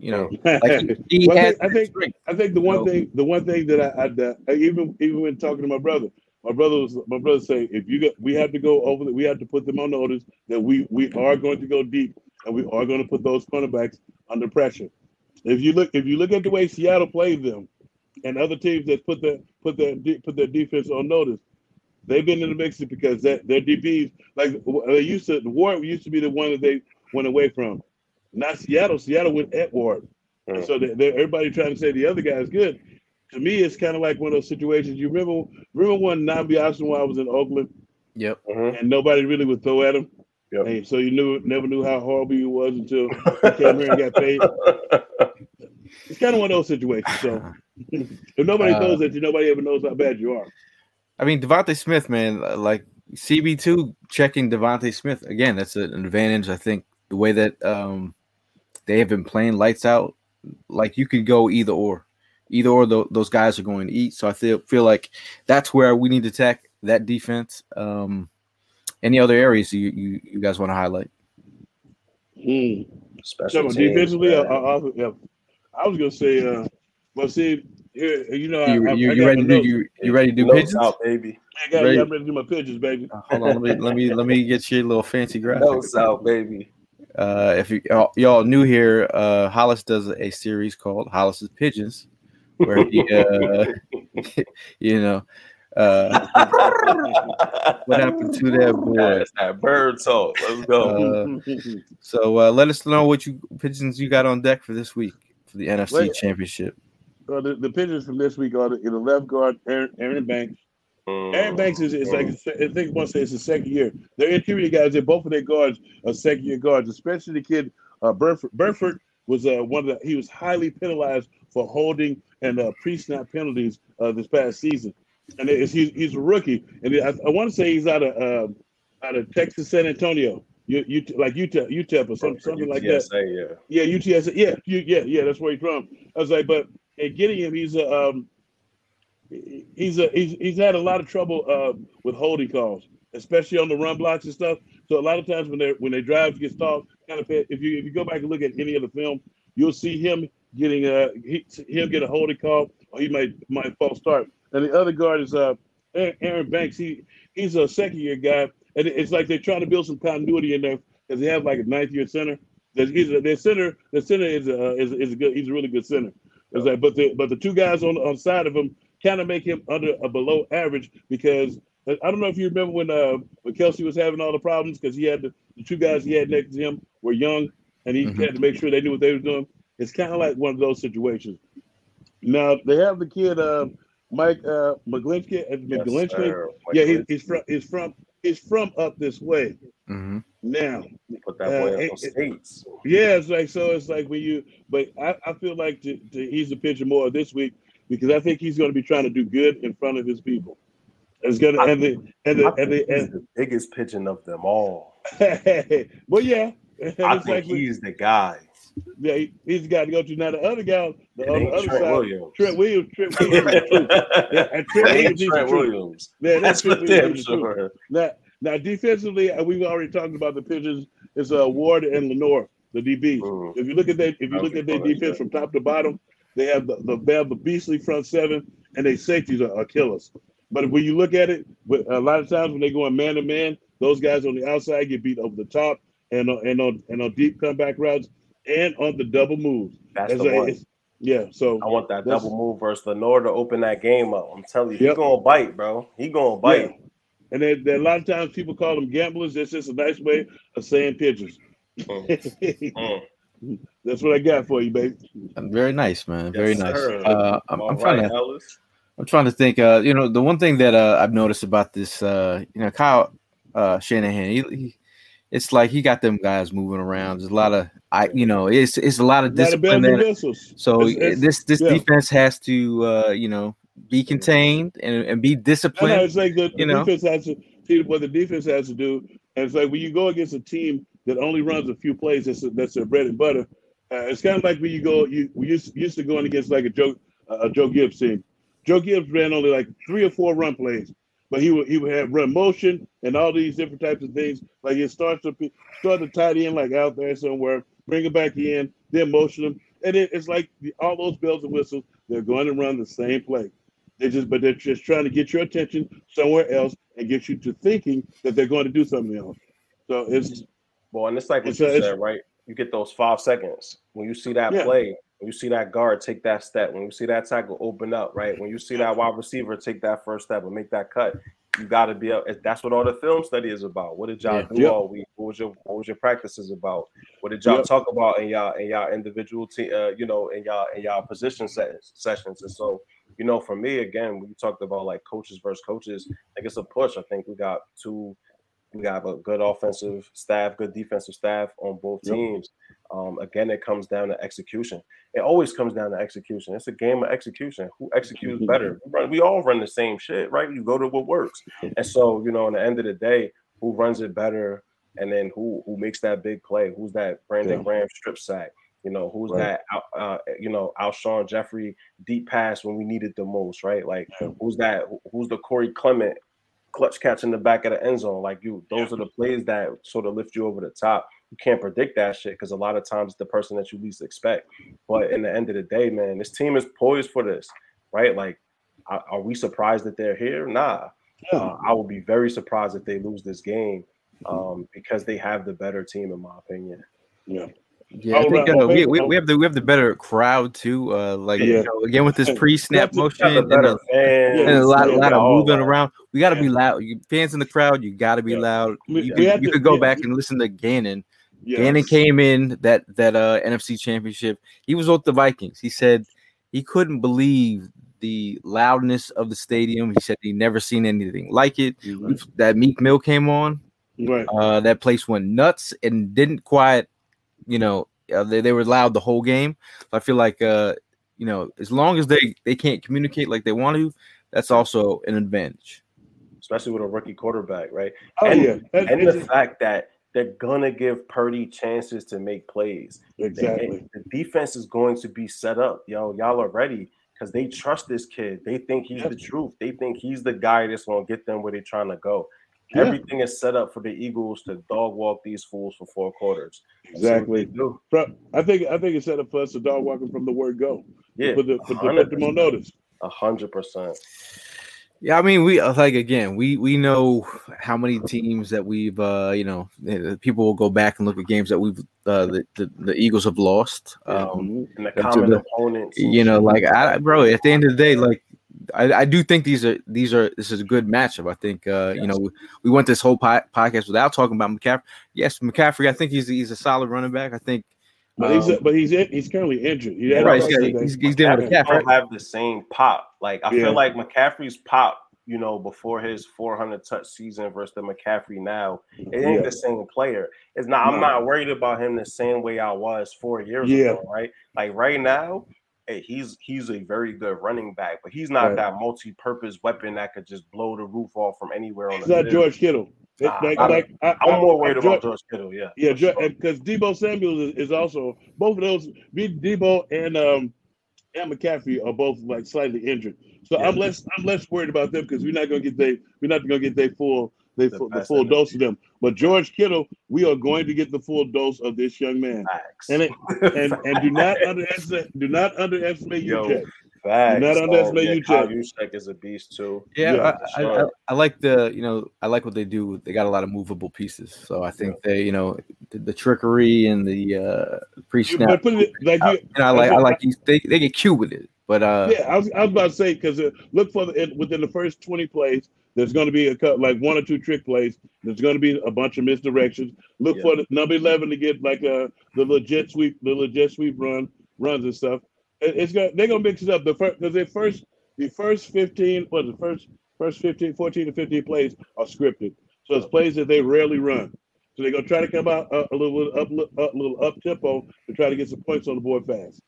You know, like [laughs] he, Well, I think- I think- strength. I think the one No. thing, the one thing that I, I, I even even when talking to my brother, my brother was my brother say if you got, we have to go over, the, we have to put them on notice that we we are going to go deep and we are going to put those cornerbacks under pressure. If you look, if you look at the way Seattle played them, and other teams that put their put their put their defense on notice, they've been in the mix because that their DBs like they used to the Ward used to be the one that they went away from. Not Seattle. Seattle went at Ward. And so they, they, everybody trying to say the other guy is good. To me, it's kind of like one of those situations. You remember, remember when Nnamdi Asomugha I was in Oakland Yep. Mhm. and nobody really would throw at him, Yep. and so you knew never knew how horrible he was until he came here and got paid. [laughs] It's kind of one of those situations. So [laughs] if nobody Uh, throws at you, nobody ever knows how bad you are. I mean, DeVonta Smith, man, like CB2 checking DeVonta Smith again. That's an advantage. I think the way that um, they have been playing lights out, like you could go either or, either or tho- those guys are going to eat. So I feel feel like that's where we need to attack that defense. Um, any other areas you you, you guys want to highlight? Mm. Special So teams, defensively, man. I, I, I, I was gonna say, uh, well, see, here, you know, You I, you, I you ready to do you, you ready to do Notes pigeons? out, baby. I got, ready? I'm ready to do my pigeons, baby. Uh, Hold on, let me let me let me get you a little fancy graphic. Notes out, baby. Uh, if you y'all, y'all new here, uh, Hollis does a series called Hollis's Pigeons, where he, [laughs] uh, [laughs] you know, uh, [laughs] what happened to that boy? That's that bird talk. Let's go. Uh, so uh, let us know what you pigeons you got on deck for this week for the NFC Wait. Championship. Well, the, the pigeons from this week are the, in the left guard, Aaron, Aaron Banks. Mm. Aaron Banks is, is like I think one say it's his second year. Their interior guys, they're both of their guards are second year guards, especially the kid uh, Burford. Burford was uh, one of the he was highly penalized for holding and uh, pre-snap penalties uh, this past season, and he's he's a rookie, and I, I want to say he's out of uh, out of Texas San Antonio, you, you like UTEP, UTEP or some, something like that. UTSA, yeah. Yeah, UTS. Yeah, you, yeah, yeah. That's where he's from. I was like, but in getting him, he's a um, he's a he's, he's had a lot of trouble uh, with holding calls. especially on the run blocks and stuff. So a lot of times when they when they drive get stalled, kind of if you if you go back and look at any of the film, you'll see him getting a he'll get a holding call, or he might might false start. And the other guard is uh Aaron Banks. He he's a second year guy, and it's like they're trying to build some continuity in there because they have like a ninth year center. He's a, their center. The center is a, is, is a good. He's a really good center. It's like, but the but the two guys on on side of him kind of make him under a below average because I don't know if you remember when uh when Kelsey was having all the problems because he had the, the, two guys he had next to him were young and he mm-hmm. had to make sure they knew what they were doing. It's kind of like one of those situations. Now they have the kid uh, Mike uh, McGlinchey. Uh, Yes, yeah, he, he's from he's from he's from up this way. Mm-hmm. Now, put that boy uh, states. Yeah, it's like so. It's like when you, but I, I feel like to, to, he's a pitcher more this week because I think he's going to be trying to do good in front of his people. It's gonna I, and the and the, and the, and the biggest pigeon of them all. [laughs] well, yeah, I think like he's the guy. Yeah, he, he's got to go to now. The other guy, the other, other Trent side, Williams. Trent Williams, Trent [laughs] Williams, yeah, and Trent Williams, Trent Williams. Yeah, that's, damn sure. Now, now defensively, uh, we've already talked about the pitchers. It's uh, Ward and Lenoir, the DBs. Mm. If you look at that, if you look at their defense from top to bottom, they have the, the they have the beastly front seven, and their safeties are, are killers. But when you look at it, a lot of times when they go in man to man, those guys on the outside get beat over the top, and on, and on and on deep comeback routes, and on the double move. That's the one. Yeah, so I want that double move versus Lenoir to open that game up. I'm telling you, yep. he gonna bite, bro. He gonna bite. Yeah. And then, then, a lot of times people call them gamblers. That's just a nice way of saying pitchers. Mm. [laughs] mm. That's what I got for you, baby. Very nice, man. Very nice. Uh, I'm, I'm trying to. Ellis. I'm trying to think. Uh, you know, the one thing that uh, I've noticed about this, uh, you know, Kyle uh, Shanahan, he, he, it's like he got them guys moving around. There's a lot of, I, you know, it's it's a lot of discipline. So it's, it's, this this yeah. defense has to, uh, you know, be contained and, and be disciplined. Know, it's like the, the defense has to see what the defense has to do. And it's like when you go against a team that only runs a few plays, that's a, that's their bread and butter. Uh, it's kind of like when you go, you we used, used to going against like a Joe a Joe Gibbs team. Joe Gibbs ran only like three or four run plays, but he would he would have run motion and all these different types of things. Like it starts to start to tight end like out there somewhere, bring it back in, then motion them, and it, it's like all those bells and whistles. They're going to run the same play. They just but they're just trying to get your attention somewhere else and get you to thinking that they're going to do something else. So it's well, and it's like what it's, you said, right? You get those five seconds when you see that yeah. play when you see that guard take that step, when you see that tackle open up, right? When you see that wide receiver take that first step and make that cut, you got to be up. That's what all the film study is about. What did y'all yeah. do yep. all week? What was your what was your practices about? What did y'all yep. talk about in y'all in y'all individual team? Uh, you know, in y'all in y'all position sessions sessions. And so, you know, for me again, we talked about like coaches versus coaches. I think it's a push. I think we got two. We got a good offensive staff, good defensive staff on both teams. Um, again, it comes down to execution. It always comes down to execution. It's a game of execution. Who executes [laughs] better? We all run the same shit, right? You go to what works. And so, you know, in the end of the day, who runs it better, and then who who makes that big play? Who's that Brandon yeah. Graham strip sack? You know, who's right. that? Uh, you know, Alshon Jeffery deep pass when we needed the most, right? Like, yeah. who's that? Who's the Corey Clement clutch catch in the back of the end zone? Like you, those yeah. are the plays that sort of lift you over the top you can't predict that shit because a lot of times the person that you least expect. But in the end of the day, man, this team is poised for this, right? Like, are, are we surprised that they're here? Nah. Uh, I will be very surprised if they lose this game um, because they have the better team, in my opinion. Yeah. Yeah, I think uh, we, we, we have the we have the better crowd too. Uh, like yeah. you know, again with this pre-snap motion and, a, and a lot, a lot of moving around. We got to be loud. You, fans in the crowd, you got to be yeah. loud. You, you, you could go back and listen to Gannon Yes. Gannon came in that that uh, NFC Championship. He was with the Vikings. He said he couldn't believe the loudness of the stadium. He said he never seen anything like it. Right. That Meek Mill came on. Right. Uh, that place went nuts and didn't quiet. You know, uh, they, they were loud the whole game. I feel like uh, you know, as long as they they can't communicate like they want to, that's also an advantage. Especially with a rookie quarterback, right? Oh, and, yeah. and the fact that they're gonna give Purdy chances to make plays. Exactly. the defense is going to be set up. Yo, y'all are ready because they trust this kid. They think he's the truth. They think he's the guy that's gonna get them where they're trying to go. Yeah. everything is set up for the Eagles to dog walk these fools for four quarters. Exactly. they I think I think it's set up for us to dog walking from the word go. Yeah, Put, the, put, the, put them on notice. a hundred percent. Yeah, I mean, we uh, like again, we we know how many teams that we've, uh, you know, eh, people will go back and look at games that we've, uh, the, the the Eagles have lost. Um, Mhm. And the common the- opponents, you know, like I, bro, at the end of the day, like I, I do think these are these are this is a good matchup. I think uh, you know we, we went this whole po- podcast without talking about McCaffrey. Yes, McCaffrey. I think he's he's a solid running back. I think, But he's um, but he's in, he's currently injured. He had right, he's, fracture got- he's, he's dealing with a McCaffrey calf. Don't have the same pop. Like I Yeah. feel like McCaffrey's pop, you know, before his 400 touch season versus the McCaffrey now, it ain't Yeah. the same player. It's not. I'm No. not worried about him the same way I was four years Yeah. ago. Right, like right now. Hey, he's he's a very good running back, but he's not Right. that multi-purpose weapon that could just blow the roof off from anywhere on He's the not field. George Kittle. Nah, like, I- like, I, I'm I- more worried about George Kittle. Yeah, Yeah, for sure. because Deebo Samuel is, also both of those. Deebo and um and McCaffrey are both like slightly injured. So I'm less I'm less worried about them because we're not gonna get they we're not gonna get their full they The full, the full dose of them. But George Kittle, we are going to get the full dose of this young man. Facts. And it, and and do not [laughs] underestimate do not underestimate you, Yo, Jack. Facts. not underestimate yeah, you, Kyle Chad. Juszczyk is a beast too. Yeah, Yeah, I, for I. I, I like the you know I like what they do. They got a lot of movable pieces, so I think they you know the, the trickery and the uh, pre You- snap. But put like you, And I like I like these, they they get cute with it, but uh, Yeah, I was, I was about to say because uh, look for the within the first twenty plays. There's going to be a cut like one or two trick plays. There's going to be a bunch of misdirections. Look Yeah. for the number eleven to get like a the legit sweep, the legit sweep run runs and stuff. It, it's going to they're going to mix it up. The first because the first the first fifteen was the first first 15, 14 to fifteen plays are scripted. So it's plays that they rarely run. So they're to try to come out a, a little up, up, a little up tempo to try to get some points on the board fast.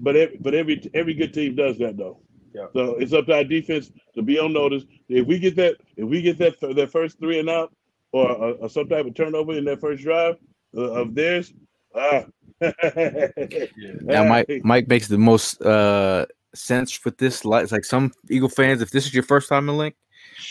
But every, but every every good team does that though. Yeah. So it's up to our defense to be on notice. If we get that, if we get that that first three and out, or, or, or some type of turnover in that first drive uh, of theirs, ah. [laughs] Now, Mike Mike makes the most uh sense with this. Like, it's like some Eagle fans, if this is your first time in Linc,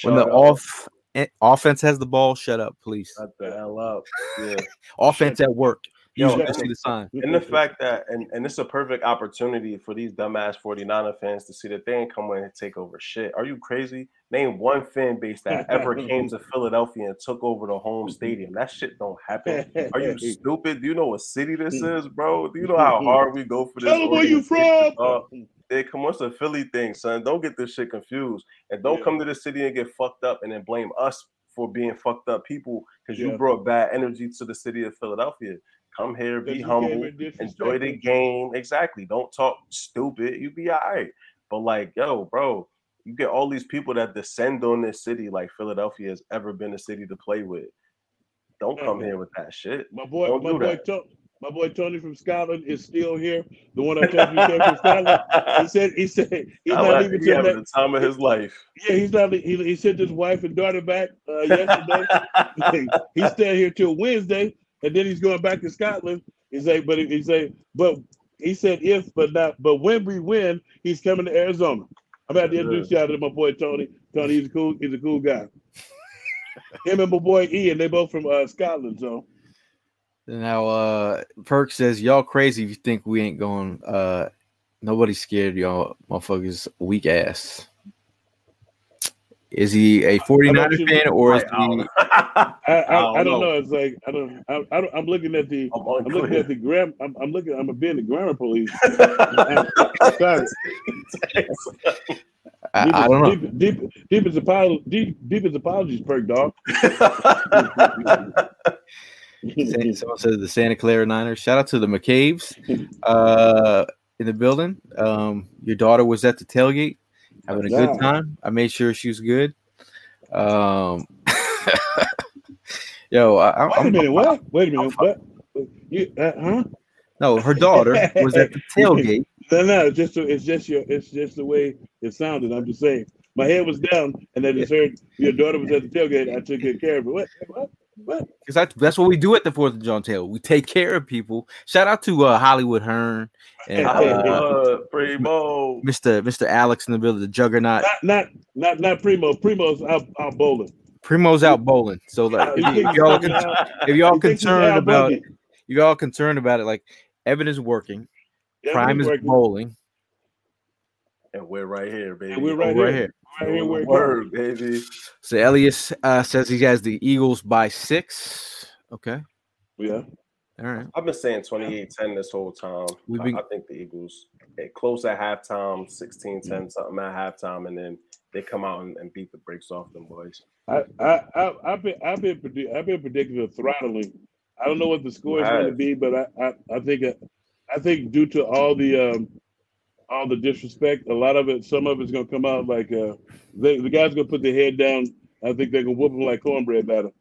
when the up. off eh, offense has the ball, shut up, please. Shut the hell up. Yeah. [laughs] Offense at work. You Yo, should see the sign. and the fact that and, and it's a perfect opportunity for these dumbass 49er fans to see that they ain't come in and take over shit. Are you crazy? Name one fan base that ever [laughs] came to Philadelphia and took over the home stadium. That shit don't happen. Are you [laughs] stupid? Do you know what city this [laughs] is, bro? Do you know how hard we go for this? Tell them where you from. dog? Hey, come on, it's a Philly thing, son. Don't get this shit confused. And don't Yeah. come to the city and get fucked up and then blame us for being fucked up people because Yeah. you brought bad energy to the city of Philadelphia. Come here, be humble, enjoy the game. Exactly. Don't talk stupid. You be all right. But like, yo, bro, you get all these people that descend on this city like Philadelphia has ever been a city to play with. Don't come Mhm. here with that shit. My boy, Don't my do boy, that. to- my boy Tony from Scotland is still here. The one I told you came from Scotland. He [laughs] said, he said he's I not leaving till the time of his life. Yeah, he's not. He, he sent his wife and daughter back uh, yesterday. [laughs] he's staying here till Wednesday, and then he's going back to Scotland. He like, but he's like, but he said if, but not, but when we win, he's coming to Arizona. I'm about to introduce y'all to my boy Tony. Tony, he's a cool. He's a cool guy. Him and my boy Ian, they both from uh, Scotland. So Now, uh, Perk says, Y'all crazy if you think we ain't going. Uh, nobody's scared, y'all motherfuckers, weak ass. Is he a 49er fan or is Like, [laughs] I don't he know. I, I, don't I don't know. know. It's like I don't. I, I don't I'm looking at the. I'm I'm looking at the gram. I'm, I'm looking. I'm being the grammar police. [laughs] I'm sorry. I, Deep, I don't know. Deep, deep, deep as apologies. Deep, deep as apologies, perk dog. Sa- Someone says the Santa Clara Niners. Shout out to the McCabe's uh, in the building. Um, your daughter was at the tailgate having a Yeah. good time. I made sure she was good. Um, [laughs] yo, I, I, Wait a I'm, minute. What? Wait a minute. What? You, uh, huh? no, her daughter was at the [laughs] tailgate. No, no. It's just. It's just your. It's just the way it sounded. I'm just saying. My head was down, and I just heard your daughter was at the tailgate. I took good care of it. What? What? What? Because that's, that's what we do at the Fourth of John Tail. We take care of people. Shout out to uh, Hollywood Hearn and uh, Uh, Primo. Mr. Mr. Alex in the building, the Juggernaut. Not, not, not, not Primo. Primo's out, out bowling. Primo's out bowling. So like, if, He y- thinks if y'all he's con- if y'all he thinks he's concerned Al about Bundy. you all concerned about it, like Evan is working, Yeah, Prime is working. bowling, and we're right here, baby. And we're oh, right, right here. here. Right here where it Word, baby. So Elias uh, says he has the Eagles by six. Okay, Yeah. All right. I've been saying 28-10 this whole time. We've I- been- I, think the Eagles eh, close at halftime, 16-10 something at halftime, and then they come out and, and beat the brakes off them boys. I, I, I, I've been, I've been, predi- I've been predicting a throttling. I don't know what the score is going to be, but I, I, I think, uh, I think due to all the, um, all the disrespect, a lot of it, some of it's going to come out like, uh, they, the guys going to put their head down. I think they're going to whoop them like cornbread batter.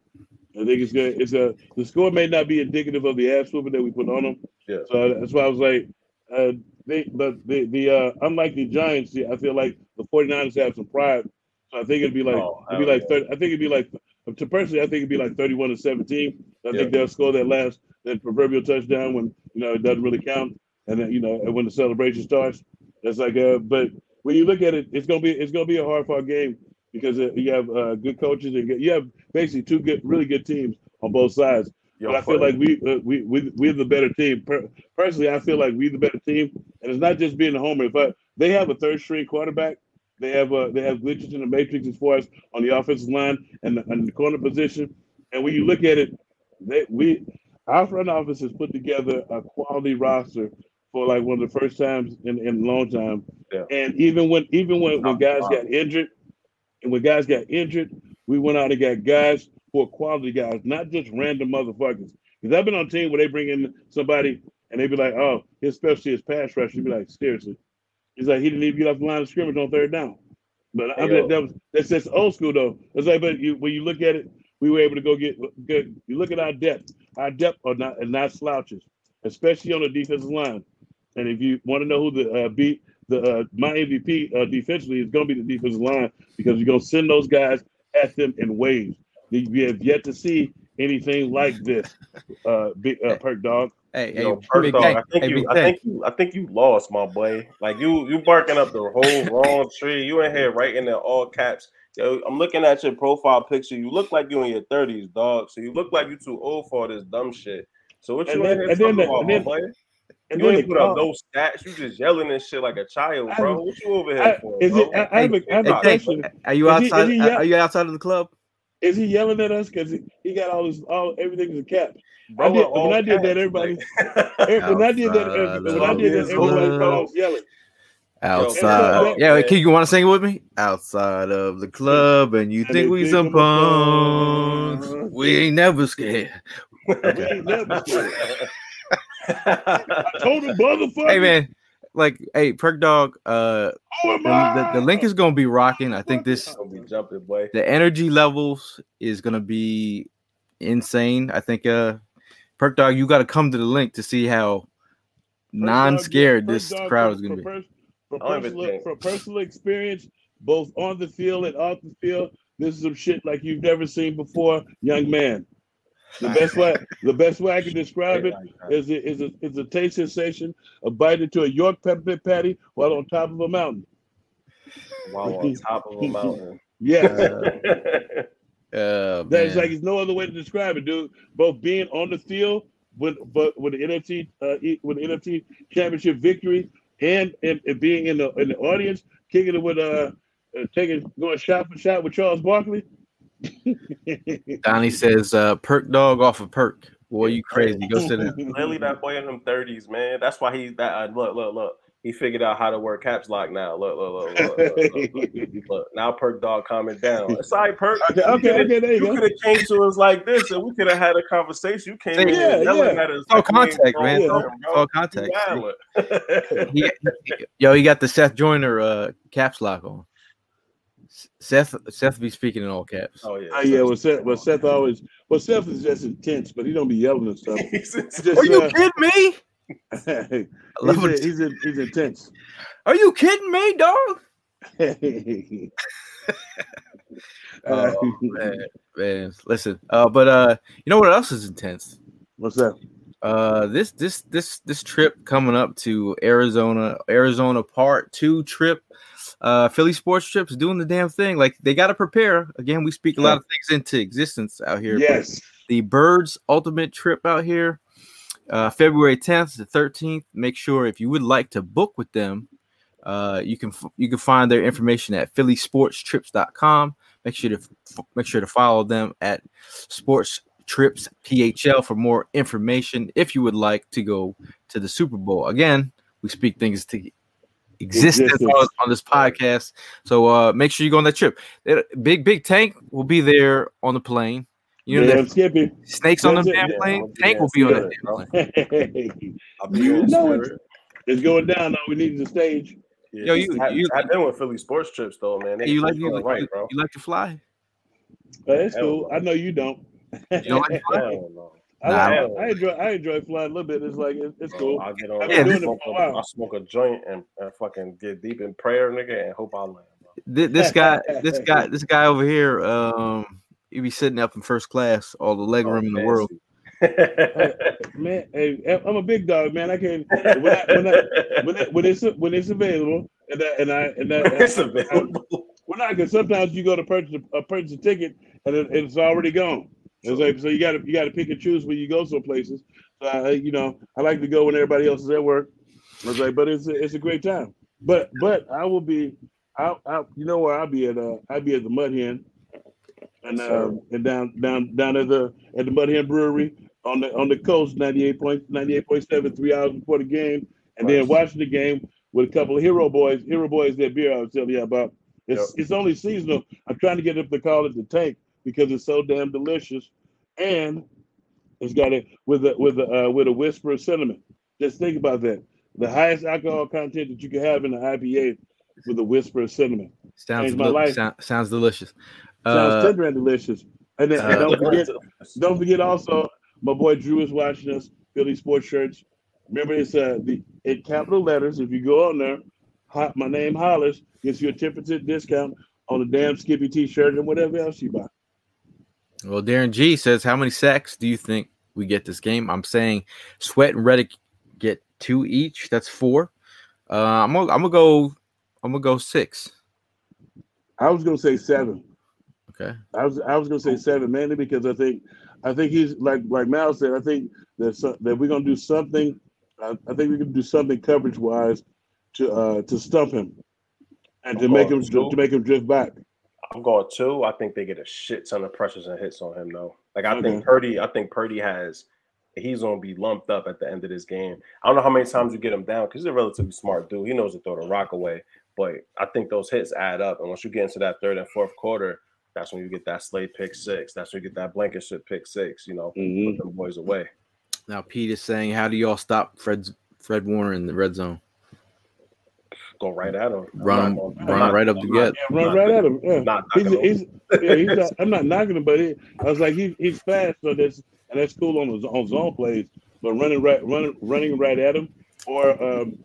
I think it's good. It's a the score may not be indicative of the ass whooping that we put on them. Yeah. So that's why I was like, uh, they, but the the uh, unlike the Giants, I feel like the 49ers have some pride. So I think it'd be like Oh, it'd be like 30, I think it'd be like to personally, I think it'd be like 31 to 17. I Yeah. think they'll score that last that proverbial touchdown when you know it doesn't really count, and then you know and when the celebration starts. That's like uh, but when you look at it, it's gonna be it's gonna be a hard fought game because you have uh, good coaches and you have basically two good, really good teams on both sides. Yo, but I feel like we uh, we we we're the better team. Per- personally, I feel like we're the better team, and it's not just being a homer. I, they have a third string quarterback, they have uh, they have glitches in the matrix as far as on the offensive line and the, and the corner position. And when you look at it, they we our front office has put together a quality roster for like one of the first times in, in a long time. Yeah. And even when even when, when guys got injured, and when guys got injured, we went out and got guys who are quality guys, not just random motherfuckers. Because I've been on a team where they bring in somebody and they be like, "Oh, his specialty is pass rush." You be like, "Seriously?" He's like, "He didn't even get off the line of scrimmage on third down." But I mean, that was that's just old school though. It's like, but you, when you look at it, we were able to go get good. You look at our depth. Our depth are not are not slouches, especially on the defensive line. And if you want to know who the uh, beat the uh, my MVP uh, defensively is going to be the defensive line because you're going to send those guys at them in waves. We we have yet to see anything like this, uh, big uh, perk dog. Hey, hey, Yo, Perk Big Dog, Tank. I think Hey, you, I think you, I think you lost, my boy. Like you, you barking up the whole wrong tree. You in here writing in all caps. Yo, I'm looking at your profile picture. You look like you in your 30s, dog. So you look like you too old for this dumb shit. So what you And in then- here and talking the- about, and my then- boy? And You then ain't put up no stats. You just yelling and shit like a child, I- bro. What you over here I- for, is bro? it- I- I have a- I have a Hey, question. are you Is he- is outside? he yell- are you outside of the club? Is he yelling at us because he, he got all his all everything's in caps? Bro, I did- when I did that, everybody- like- [laughs] eh, When I did that, when I did that, everybody the was yelling. Outside. Yo, yeah, man. Kid, you want to sing it with me? Outside of the club, and you And think we some punks. We ain't never scared. [laughs] We ain't never scared. [laughs] I told him, motherfucker. Hey man, like, hey, Perk Dog. Uh, who am the, the, the Linc is gonna be rocking. I think this be jumping, boy. the energy levels is gonna be insane. I think uh Perk Dog, you gotta come to the Linc to see how non-scared this dog crowd is gonna be. from pers- From I don't even personal, from personal experience, both on the field and off the field, this is some shit like you've never seen before, young man. The best way, the best way I can describe it is a, is a, is a taste sensation of biting into a York peppermint patty while on top of a mountain. While on top of a [laughs] mountain. Yeah, Uh, [laughs] that's man. like there's no other way to describe it, dude. Both being on the field with but with the NFC uh, with the NFC championship victory and, and, and being in the in the audience, kicking it with uh, uh taking going shot for shot with Charles Barkley. Donnie says, uh, "Perk Dog off of Perk." Boy, you crazy? Go sit down. [laughs] Clearly, that boy in them thirties, man. That's why he that uh, look, look, look. He figured out how to work caps lock now. Look, look, look, look, look, look, look. Look, now Perk Dog calming down. It's all right, Perk. Okay, okay, okay, there you go. You go. could have came to us like this, and we could have had a conversation. You came in Yeah, yelling yeah. at us. It's all like contact, man. It's grown all, men, it's bro. all contact. He- he- yo, he got the Seth Joyner uh, caps lock on. Seth Seth be speaking in all caps. Oh yeah, Oh, yeah, well Seth, well Seth always, well Seth is just intense, but he don't be yelling and stuff. [laughs] He's Just, Are you uh, kidding me? [laughs] he's, a- he's, a- he's intense. Are you kidding me, dog? Uh, [laughs] Oh, man, man, listen. Uh, but uh, you know what else is intense? What's that? Uh, this this this this trip coming up to Arizona, Arizona Part Two trip. Uh, Philly Sports Trips doing the damn thing. Like they got to prepare. Again, we speak a lot of things into existence out here. Yes. the Birds Ultimate Trip out here, uh, February 10th to 13th. Make sure if you would like to book with them, uh, you can you can find their information at phillysportstrips.com. Make sure to make sure to follow them at Sports Trips PHL for more information. If you would like to go to the Super Bowl, again, we speak things to existence Existence. on, on this podcast. So uh, make sure you go on that trip. It- Big Big Tank will be there on the plane. You know, Damn that Skippy. snakes on the damn plane. I'll Tank there will be on that damn plane. [laughs] I'll You know it. it's going down. now. we need is a stage. Yeah, Yo, you- I, you- I've been with Philly sports trips though, man. They Hey, you like they you, like, right, you, bro. you like to fly? But it's Hell cool. no. I know you don't. You don't like to [laughs] fly? Hell. I, Nah, I'm- I enjoy. I enjoy flying a little bit. It's like it's, it's cool. I get on. I've I smoke a a- I smoke a joint and, and fucking get deep in prayer, nigga, and hope I land. Bro. This guy, this guy, [laughs] this guy over here, um, he be sitting up in first class, all the leg room in the world. [laughs] Man, hey, I'm a big dog, man. I can when I, when, I, when, it, when it's when it's available, and I, and I and I, it's available. well, not because sometimes you go to purchase a, purchase a ticket and it, it's already gone. It's like so you got to you got to pick and choose when you go some places. So I, you know, I like to go when everybody else is at work. I was like, but it's a, it's a great time. But but I will be, I, I you know where I'll be at? Uh, I'll be at the Mud Hen, and um, and down down down at the at the Mud Hen Brewery on the on the coast, 98 point 98.7, three hours before the game, and then watching the game with a couple of hero boys, hero boys that beer I was telling you about. It's it's only seasonal. I'm trying to get up to call it the tank because it's so damn delicious, and it's got it with a with a uh, with a whisper of cinnamon. Just think about that. The highest alcohol content that you can have in an IPA with a whisper of cinnamon. Sounds life. sound, sounds delicious. Sounds Uh, tender and delicious. And then uh, don't forget, don't forget also, my boy Drew is watching us. Philly Sports Shirts. Remember, it's uh the in capital letters. If you go on there, ho- my name hollers gets you a ten percent discount on the damn Skippy T-shirt and whatever else you buy. Well, Darren G says, "How many sacks do you think we get this game?" I'm saying, Sweat and Reddick get two each. That's four. Uh, I'm gonna, I'm gonna go. I'm gonna go six. I was gonna say seven. Okay. I was I was gonna say seven mainly because I think I think he's like like Mal said. I think that so, that we're gonna do something. I, I think we can do something coverage wise to uh to stump him and to I'm make him two. to make him drift back. I'm going two. I think they get a shit ton of pressures and hits on him though. Like I Okay. think Purdy, I think Purdy has he's gonna be lumped up at the end of this game. I don't know how many times you get him down because he's a relatively smart dude. He knows to throw the rock away. But I think those hits add up. And once you get into that third and fourth quarter, that's when you get that Slay pick six. That's when you get that Blankenship pick six, you know, Mhm. put them boys away. Now Pete is saying, "How do y'all stop Fred's Fred Warner in the red zone? Go right at him. Run him, run him right up the gut." Yeah, run right at him. Yeah. Not He's, he's, yeah, he's not, I'm not knocking him, but he, I was like, he, he's fast, so that's and that's cool on the on zone plays. But running right, running running right at him, or um,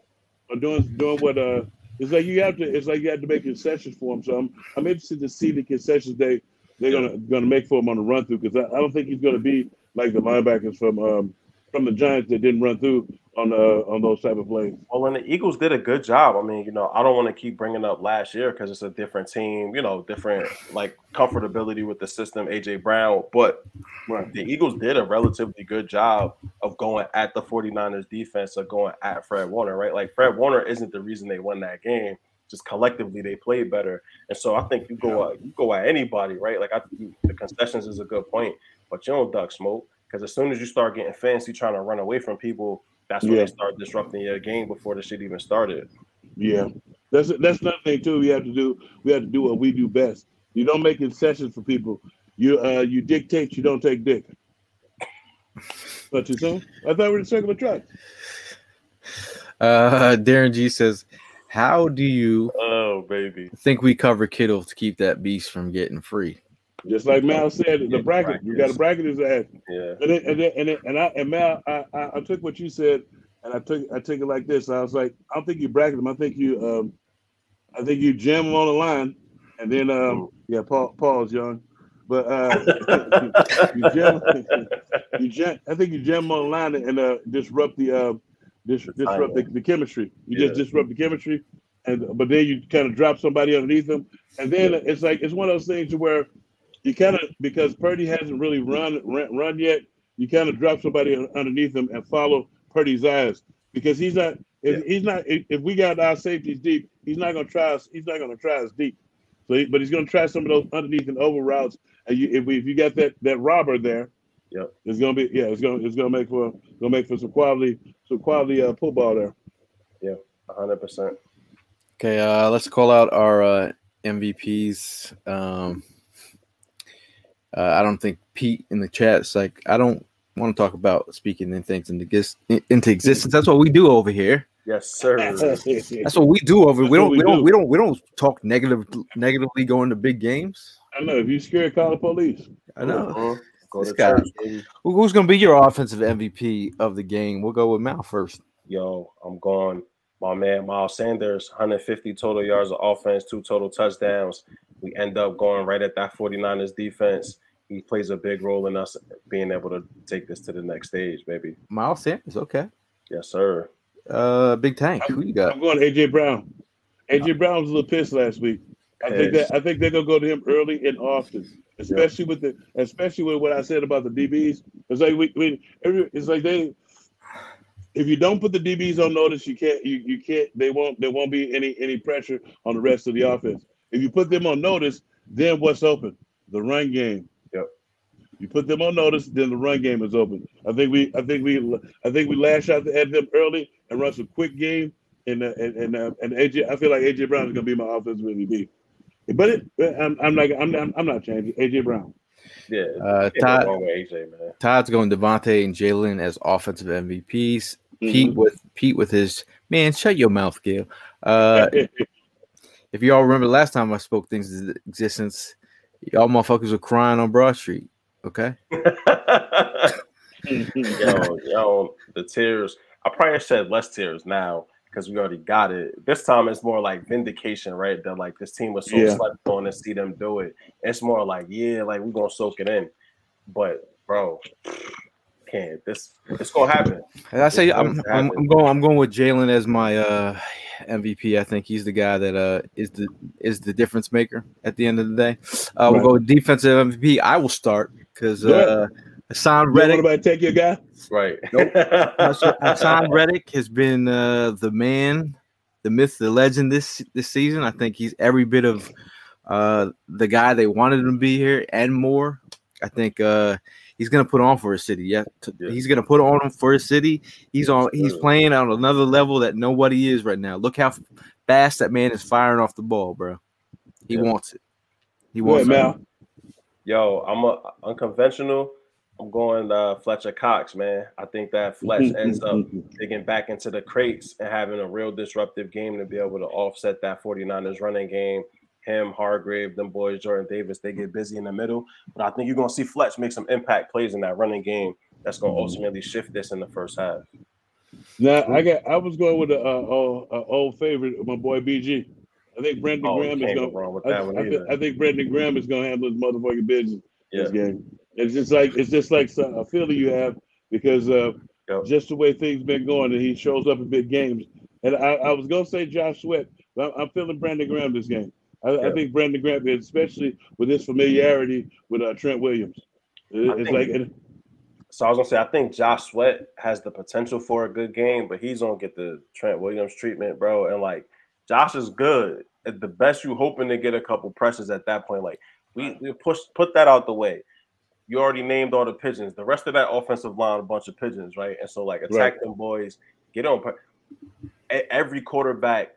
or doing doing what uh, it's like you have to. It's like you have to make concessions for him. So I'm I'm interested to see the concessions they they're gonna gonna make for him on the run through because I, I don't think he's gonna be like the linebackers from um from the Giants that didn't run through on uh on those type of plays. Well, and the Eagles did a good job. I mean, you know, I don't want to keep bringing up last year because it's a different team, you know, different like comfortability with the system, AJ Brown. But Right. the Eagles did a relatively good job of going at the 49ers defense of going at Fred Warner, right? Like Fred Warner isn't the reason they won that game. Just collectively they played better. And so I think you go at you go at anybody, right? Like I the concessions is a good point, but you don't duck smoke. Because as soon as you start getting fancy trying to run away from people, that's when Yeah. they start disrupting your game before the shit even started. Yeah, that's that's another thing too. We have to do. We have to do what we do best. You don't make concessions for people. You uh you dictate. You don't take dick. But you say? I thought we were talking about track. Uh, Darren G says, "How do you Oh baby. think we cover Kittle to keep that beast from getting free?" Just like Mal said, the bracket. You got to bracket his ass. Yeah. And then, and then, and, then, and I and Mal, I, I I took what you said, and I took I took it like this. I was like, I don't think you bracket him. I think you um, I think you jam him on the line, and then um, yeah, Paul Paul's young. but uh, [laughs] you jam, you jam. I think you jam them on the line and uh, disrupt the uh, dis- disrupt the, the chemistry. You just disrupt the chemistry, and but then you kind of drop somebody underneath them, and then it's like it's one of those things where you kind of because Purdy hasn't really run run, run yet. You kind of drop somebody underneath him and follow Purdy's eyes because he's not. If he's not, if, if we got our safeties deep, he's not gonna try us. He's not gonna try us deep. So, he, but he's gonna try some of those underneath and over routes. And you, if, we, if you got that that robber there, Yep. it's gonna be yeah, it's gonna it's gonna make for gonna make for some quality some quality uh, football there. Yeah, hundred percent. Okay, uh, let's call out our uh, MVPs. Um, uh, I don't think Pete in the chat's like I don't want to talk about speaking in things into, gis- into existence. That's what we do over here. Yes, sir. [laughs] That's what we do over. That's We don't. we We don't. do. We don't. We don't talk negative negatively going to big games. I know if you scared, call the police. I know. Mhm. Go This to guy. church. Who- Who's going to be your offensive MVP of the game? We'll go with Mal first. Yo, I'm going. My man Miles Sanders, 150 total yards of offense, two total touchdowns. We end up going right at that 49ers defense. He plays a big role in us being able to take this to the next stage, baby. Miles Sanders. Okay. Yes, sir. Uh, Big Tank. Who you got? I'm going AJ Brown. AJ Brown was a little pissed last week. I think that I think they're gonna go to him early and often, especially with the especially with what I said about the DBs. It's like we, we every, it's like they if you don't put the DBs on notice, you can't you, you can't they won't there won't be any any pressure on the rest of the offense. If you put them on notice, then what's open? The run game. Yep. You put them on notice, then the run game is open. I think we I think we I think we lash out at them early and run some quick game. And uh, and and, uh, and AJ, I feel like AJ Brown is gonna be my offensive MVP. But it, I'm I'm like I'm I'm, I'm not changing AJ Brown. Yeah. Uh, Todd. AJ, man. Todd's going DeVonta and Jalen as offensive MVPs. Pete Mhm. with Pete with his man. Shut your mouth, Gail. Uh, [laughs] if y'all remember last time I spoke things into existence, y'all motherfuckers were crying on Broad Street. Okay. [laughs] yo, yo, the tears. I probably said less tears now because we already got it. This time it's more like vindication, right? That like this team was so Yeah. slept on to see them do it. It's more like, yeah, like we're gonna soak it in. But bro, can't this it's gonna happen. And I say I'm, going I'm. I'm going I'm going with Jalen as my uh, MVP. I think he's the guy that uh, is the is the difference maker at the end of the day. Uh, We'll go with defensive MVP. I will start because Go uh, Haason You want Reddick. take your guy? Right. [laughs] Haason Reddick has been uh, the man, the myth, the legend this this season. I think he's every bit of uh, the guy they wanted him to be here and more. I think uh, he's going to put on for his city. Yeah, he's going to put on for his city. He's on. He's playing on another level that nobody is right now. Look how fast that man is firing off the ball, bro. He Yeah. wants it. He wants it. Yo, I'm a unconventional. I'm going uh, Fletcher Cox, man. I think that Fletch [laughs] ends up digging back into the crates and having a real disruptive game to be able to offset that 49ers running game. Him, Hargrave, them boys, Jordan Davis, they get busy in the middle. But I think you're going to see Fletch make some impact plays in that running game that's going to ultimately shift this in the first half. Now I got. I was going with a old, uh, old favorite, my boy BG. I think Brandon Oh, Graham is can't go going. wrong with I, one I, either. I think Brandon Graham is going to handle his motherfucking business Yeah, this game. It's just like it's just like a feeling you have because uh, Yep. just the way things been going, and he shows up in big games. And I, I was going to say Josh Sweat, but I'm, I'm feeling Brandon Graham this game. I, I think Brandon Graham, especially with his familiarity with uh, Trent Williams, It- it's think- like it, So I was gonna say I think Josh Sweat has the potential for a good game, but he's gonna get the Trent Williams treatment, bro. And like Josh is good. At the best, you hoping to get a couple presses at that point. Like we, we push put that out the way. You already named all the pigeons. The rest of that offensive line, a bunch of pigeons, right? And so like attack Right. them boys, get on. Every quarterback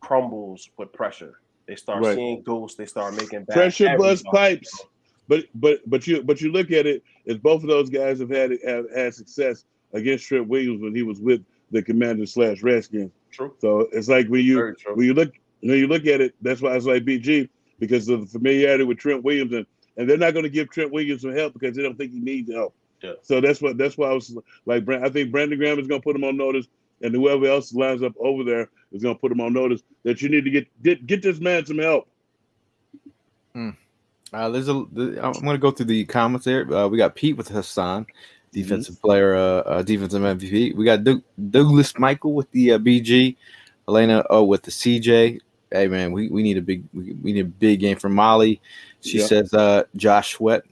crumbles with pressure. They start Right. seeing ghosts. They start making bad pressure bust pipes. But but but you but you look at it as both of those guys have had have had success against Trent Williams when he was with the Commanders slash Redskins. True. So it's like when you when you look when you look at it, that's why it's like BG because of the familiarity with Trent Williams and and they're not going to give Trent Williams some help because they don't think he needs help. Yeah. So that's what that's why I was like Brand- I think Brandon Graham is going to put him on notice and whoever else lines up over there is going to put them on notice that you need to get get get this man some help. All Uh, there's a. the- I'm going to go through the comments there. Uh, we got Pete with Haason, defensive player, uh, uh, defensive MVP. We got Doug, Douglas Michael with the uh, BG, Elena O with the CJ. Hey man, we, we need a big we, we need a big game from Molly. She Yeah. says uh, Josh Sweat.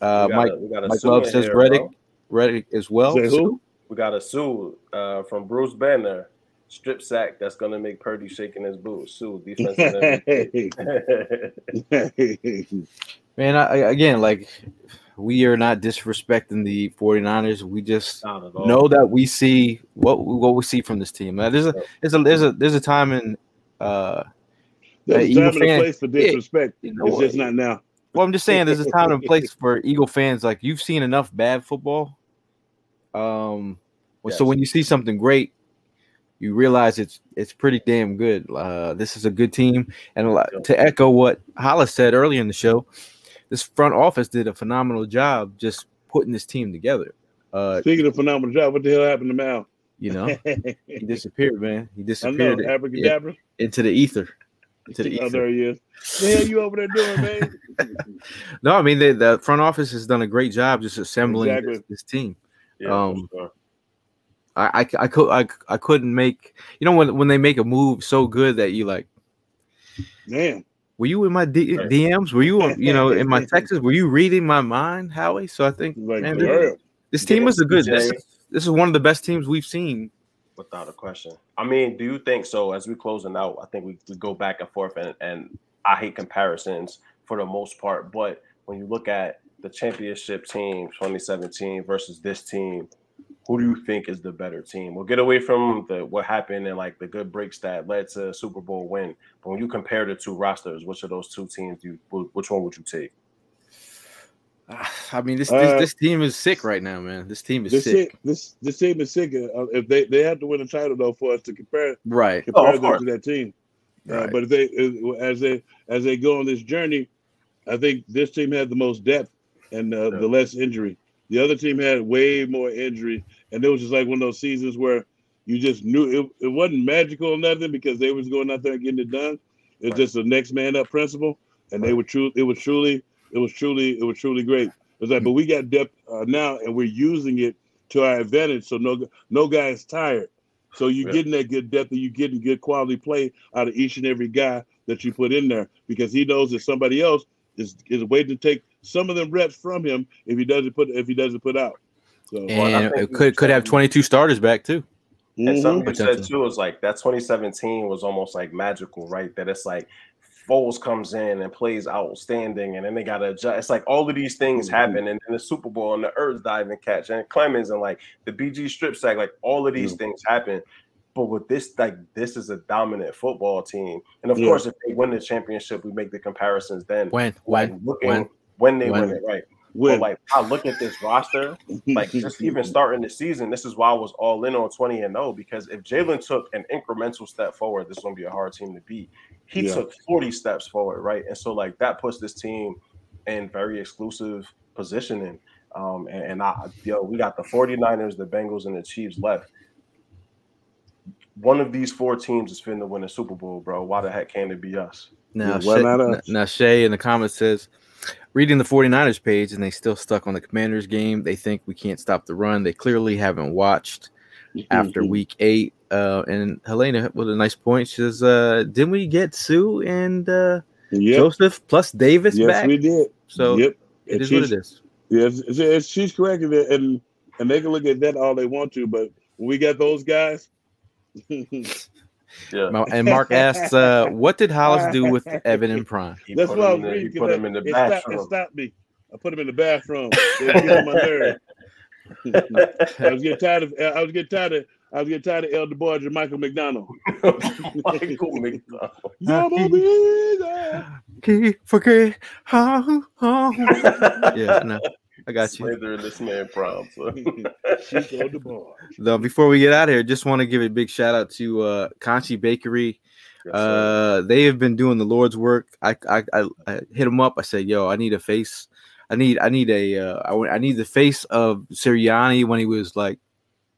Uh, Mike a- we got a Mike Love says Reddick. Reddick as well. Say who? We got a Suh uh, from Bruce Banner. Strip sack that's gonna make Purdy shaking his boots. Suh defensive. MVP. [laughs] Man, I, I- again, like we are not disrespecting the 49ers. We just Not at all. know that we see what what we see from this team. Now, there's a there's a there's a there's a time in uh There's a time and a place for disrespect. you know It's just not now. well I'm just saying there's a time and place [laughs] for Eagle fans like you've seen enough bad football. Um well, so when you see something great you realize it's it's pretty damn good. Uh, this is a good team, and a lot, to echo what Hollis said earlier in the show, this front office did a phenomenal job just putting this team together. Uh, Speaking of phenomenal job, what the hell happened to Mal? you know, [laughs] he disappeared, man. He I know, disappeared in- into the ether. Into the Oh, ether. there he is. The hell you over there doing, man? [laughs] No, I mean the, the front office has done a great job just assembling Exactly. this, this team. Yeah, Um, sure. I, I I could I, I couldn't make you know when when they make a move so good that you like Damn. were you in my D- DMs were you you know in my [laughs] texts were you reading my mind Howie so I think Like, man, this, this team was a good this, this is one of the best teams we've seen without a question. I mean, do you think so? As we closing out, I think we, we go back and forth, and, and I hate comparisons for the most part. But when you look at the championship team 2017 versus this team, who do you think is the better team? We'll get away from the what happened and like the good breaks that led to a Super Bowl win. But when you compare the two rosters, which of those two teams do you, which one would you take? [sighs] I mean this, Uh, this this team is sick right now man this team is This sick shit, this this team is sick. Uh, if they they have to win a title though for us to compare right compare Oh, them to that team. Uh, but if they as they as they go on this journey, I think this team had the most depth and uh, Yeah. the less injury. The other team had way more injury, and it was just like one of those seasons where you just knew it, it wasn't magical or nothing because they was going out there and getting it done. It's Right. just a next man up principle, and they were true. It was truly, it was truly, it was truly great. It's like, but we got depth uh, now, and we're using it to our advantage. So no, no guy is tired. So you're Yeah. getting that good depth, and you're getting good quality play out of each and every guy that you put in there because he knows that somebody else is is waiting to take some of them reps from him if he doesn't put if he doesn't put out. So and I and it could could have 22 starters back too And mhm. something you said Potential. too is like that 2017 was almost like magical, right? That it's like Foles comes in and plays outstanding, and then they got to adjust. It's like all of these things Mhm. happen, and then the Super Bowl and the Ertz diving catch and Clemens and like the BG strip sack, like all of these Yeah. things happen. But with this, like this is a dominant football team, and of Yeah. course, if they win the championship, we make the comparisons. Then when like when looking when when, they when. win it, right? When- But like I look at this roster, like [laughs] just even starting the season, this is why I was all in on 20 and 0 because if Jalen took an incremental step forward, this is gonna be a hard team to beat. He Yeah. took 40 steps forward, right? And so like that puts this team in very exclusive positioning. Um, and, and I yo, we got the 49ers, the Bengals, and the Chiefs left. One of these four teams is finna win a Super Bowl, bro. Why the heck can't it be us? Now, Yeah, Shay, not us? now Shay in the comments says, reading the 49ers page and they still stuck on the Commanders game. They think we can't stop the run. They clearly haven't watched after Mm-hmm. week eight. Uh, and Helena with a nice point. She says, uh, didn't we get Suh and uh, Yep. Joseph plus Davis back? Yes, back? we did. So yep. it And is what it is. Yes, it's, it's, she's correct, and and they can look at that all they want to, but when we got those guys, [laughs] Yeah. And Mark asks, uh, what did Hollis do with [laughs] Evan and Prime? He that's put why I him was in the- reading. he put him in the it, stopped, it bathroom. stopped me. I put him in the bathroom. [laughs] It was getting on my nerve. I was getting tired of. I was getting tired of. I was getting tired of El DeBoer and Michael McDonald. [laughs] Michael McDonald. You're baby. Keep forget how. how- Yeah, no, I got you. Slither this man prom. So. [laughs] She's on the bar. Though before we get out of here, just want to give a big shout out to uh Conchi Bakery. Uh, they have been doing the Lord's work. I I, I, I hit them up. I said, "Yo, I need a face. I need I need a uh, I, I need the face of Sirianni when he was like,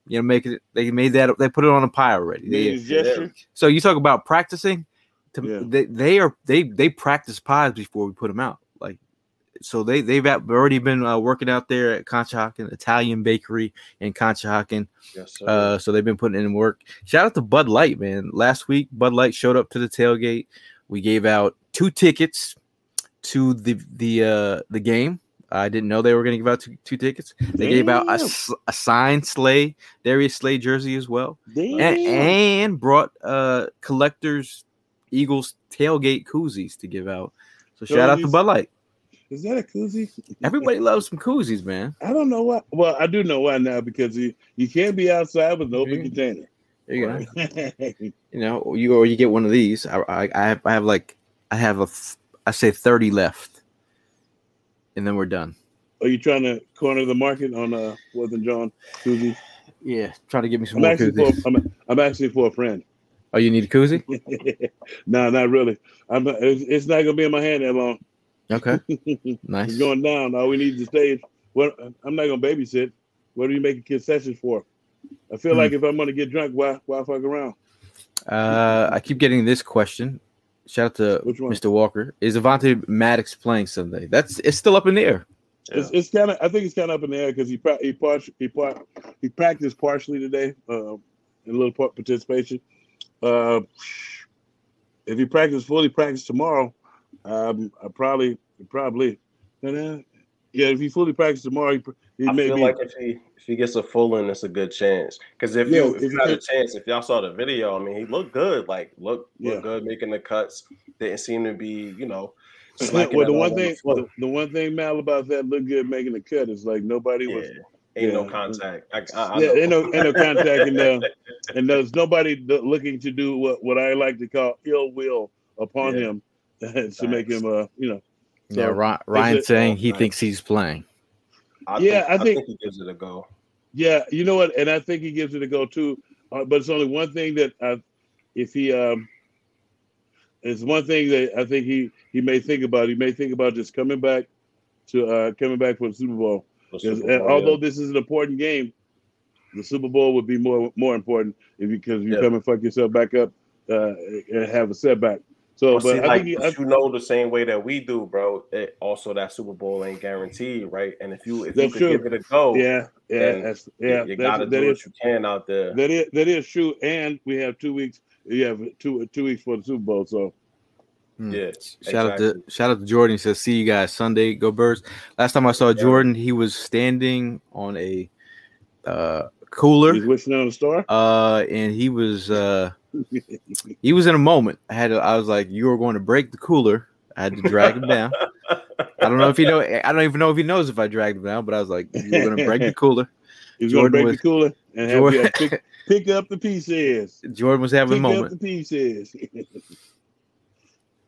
you know, making it. They made that. They put it on a pie already. They- his so you talk about practicing. To, Yeah. they, they are they they practice pies before we put them out. So they they've already been uh, working out there at Conshohocken Italian Bakery in Conshohocken. Yes, sir. Uh, so they've been putting in work. Shout out to Bud Light, man. Last week, Bud Light showed up to the tailgate. We gave out two tickets to the the uh the game. I didn't know they were going to give out two, two tickets. They gave out a, Damn. a signed Slay Darius Slay jersey as well, and, and brought uh collectors Eagles tailgate koozies to give out. So shout out to Bud Light. Is that a koozie? Everybody loves some koozies, man. I don't know why. Well, I do know why now because you, you can't be outside with an open container. There you go. [laughs] you know, you or you get one of these. I, I, I have I have like I have a I say thirty left, and then we're done. Are you trying to corner the market on uh Fourth and John koozie? Yeah, try to get me some I'm more actually koozies. for I'm, I'm actually for a friend. oh, you need a koozie? [laughs] no, not really. I'm. It's, it's not gonna be in my hand that long. Okay, [laughs] it's nice. going down. All we need to the stage. What? I'm not gonna babysit. What are you making concessions for? I feel Hmm. like if I'm gonna get drunk, why why fuck around? Uh, I keep getting this question. Shout out to Mr. Walker. Is Avonte Maddox playing Sunday? That's it's still up in the air. It's, it's kind of. I think it's kind of up in the air because he pra- he part, he part, he practiced partially today, uh, in a little part participation. Uh, if he practiced fully, practice tomorrow, um, I probably probably, and yeah, if he fully practices tomorrow, he, he I may feel be. like if he if he gets a full in, it's a good chance. Because if Yeah, you if if you had a chance, if y'all saw the video, I mean, he looked good. Like look look Yeah. good, making the cuts. Didn't seem to be, you know, well, the one on thing, the the, one thing, Mal, about that look good making the cut is like nobody Yeah, was. ain't no contact. I, I, I Yeah, ain't no, ain't no [laughs] contact there, and there's nobody looking to do what, what I like to call ill will upon him [laughs] to make him, uh, you know. yeah, So, Ryan, Ryan saying he thinks he's playing. I Yeah, think, I think- he gives it a go. Yeah, you know what, and I think he gives it a go too. Uh, but it's only one thing that I, if he, um, it's one thing that I think he he may think about. He may think about just coming back to uh coming back for the Super Bowl. The 'Cause, Super uh, Bowl, although yeah. this is an important game, the Super Bowl would be more more important if because you Yeah. come and fuck yourself back up uh, and have a setback. So, Well, but see, I like, think he, I, you know the same way that we do, bro. It, also, that Super Bowl ain't guaranteed, right? And if you if you could true. give it a go, yeah, yeah, that's yeah, you that's, gotta that do is what you can out there. that is that is true. And we have two weeks. You have two two weeks for the Super Bowl. So Hmm. Yeah, Shout out to shout out to Jordan. He says, "See you guys Sunday. Go Birds." Last time I saw Yeah. Jordan, he was standing on a uh, cooler, he's wishing on a star. uh, and he was uh, he was in a moment. I had to, I was like, "You are going to break the cooler." I had to drag him down. I don't know if he know. I don't even know if he knows if I dragged him down, but I was like, "You're going to break the cooler." He's Jordan gonna break was- the cooler and have Jordan- pick, [laughs] pick up the pieces. Jordan was having a moment. Pick up the pieces.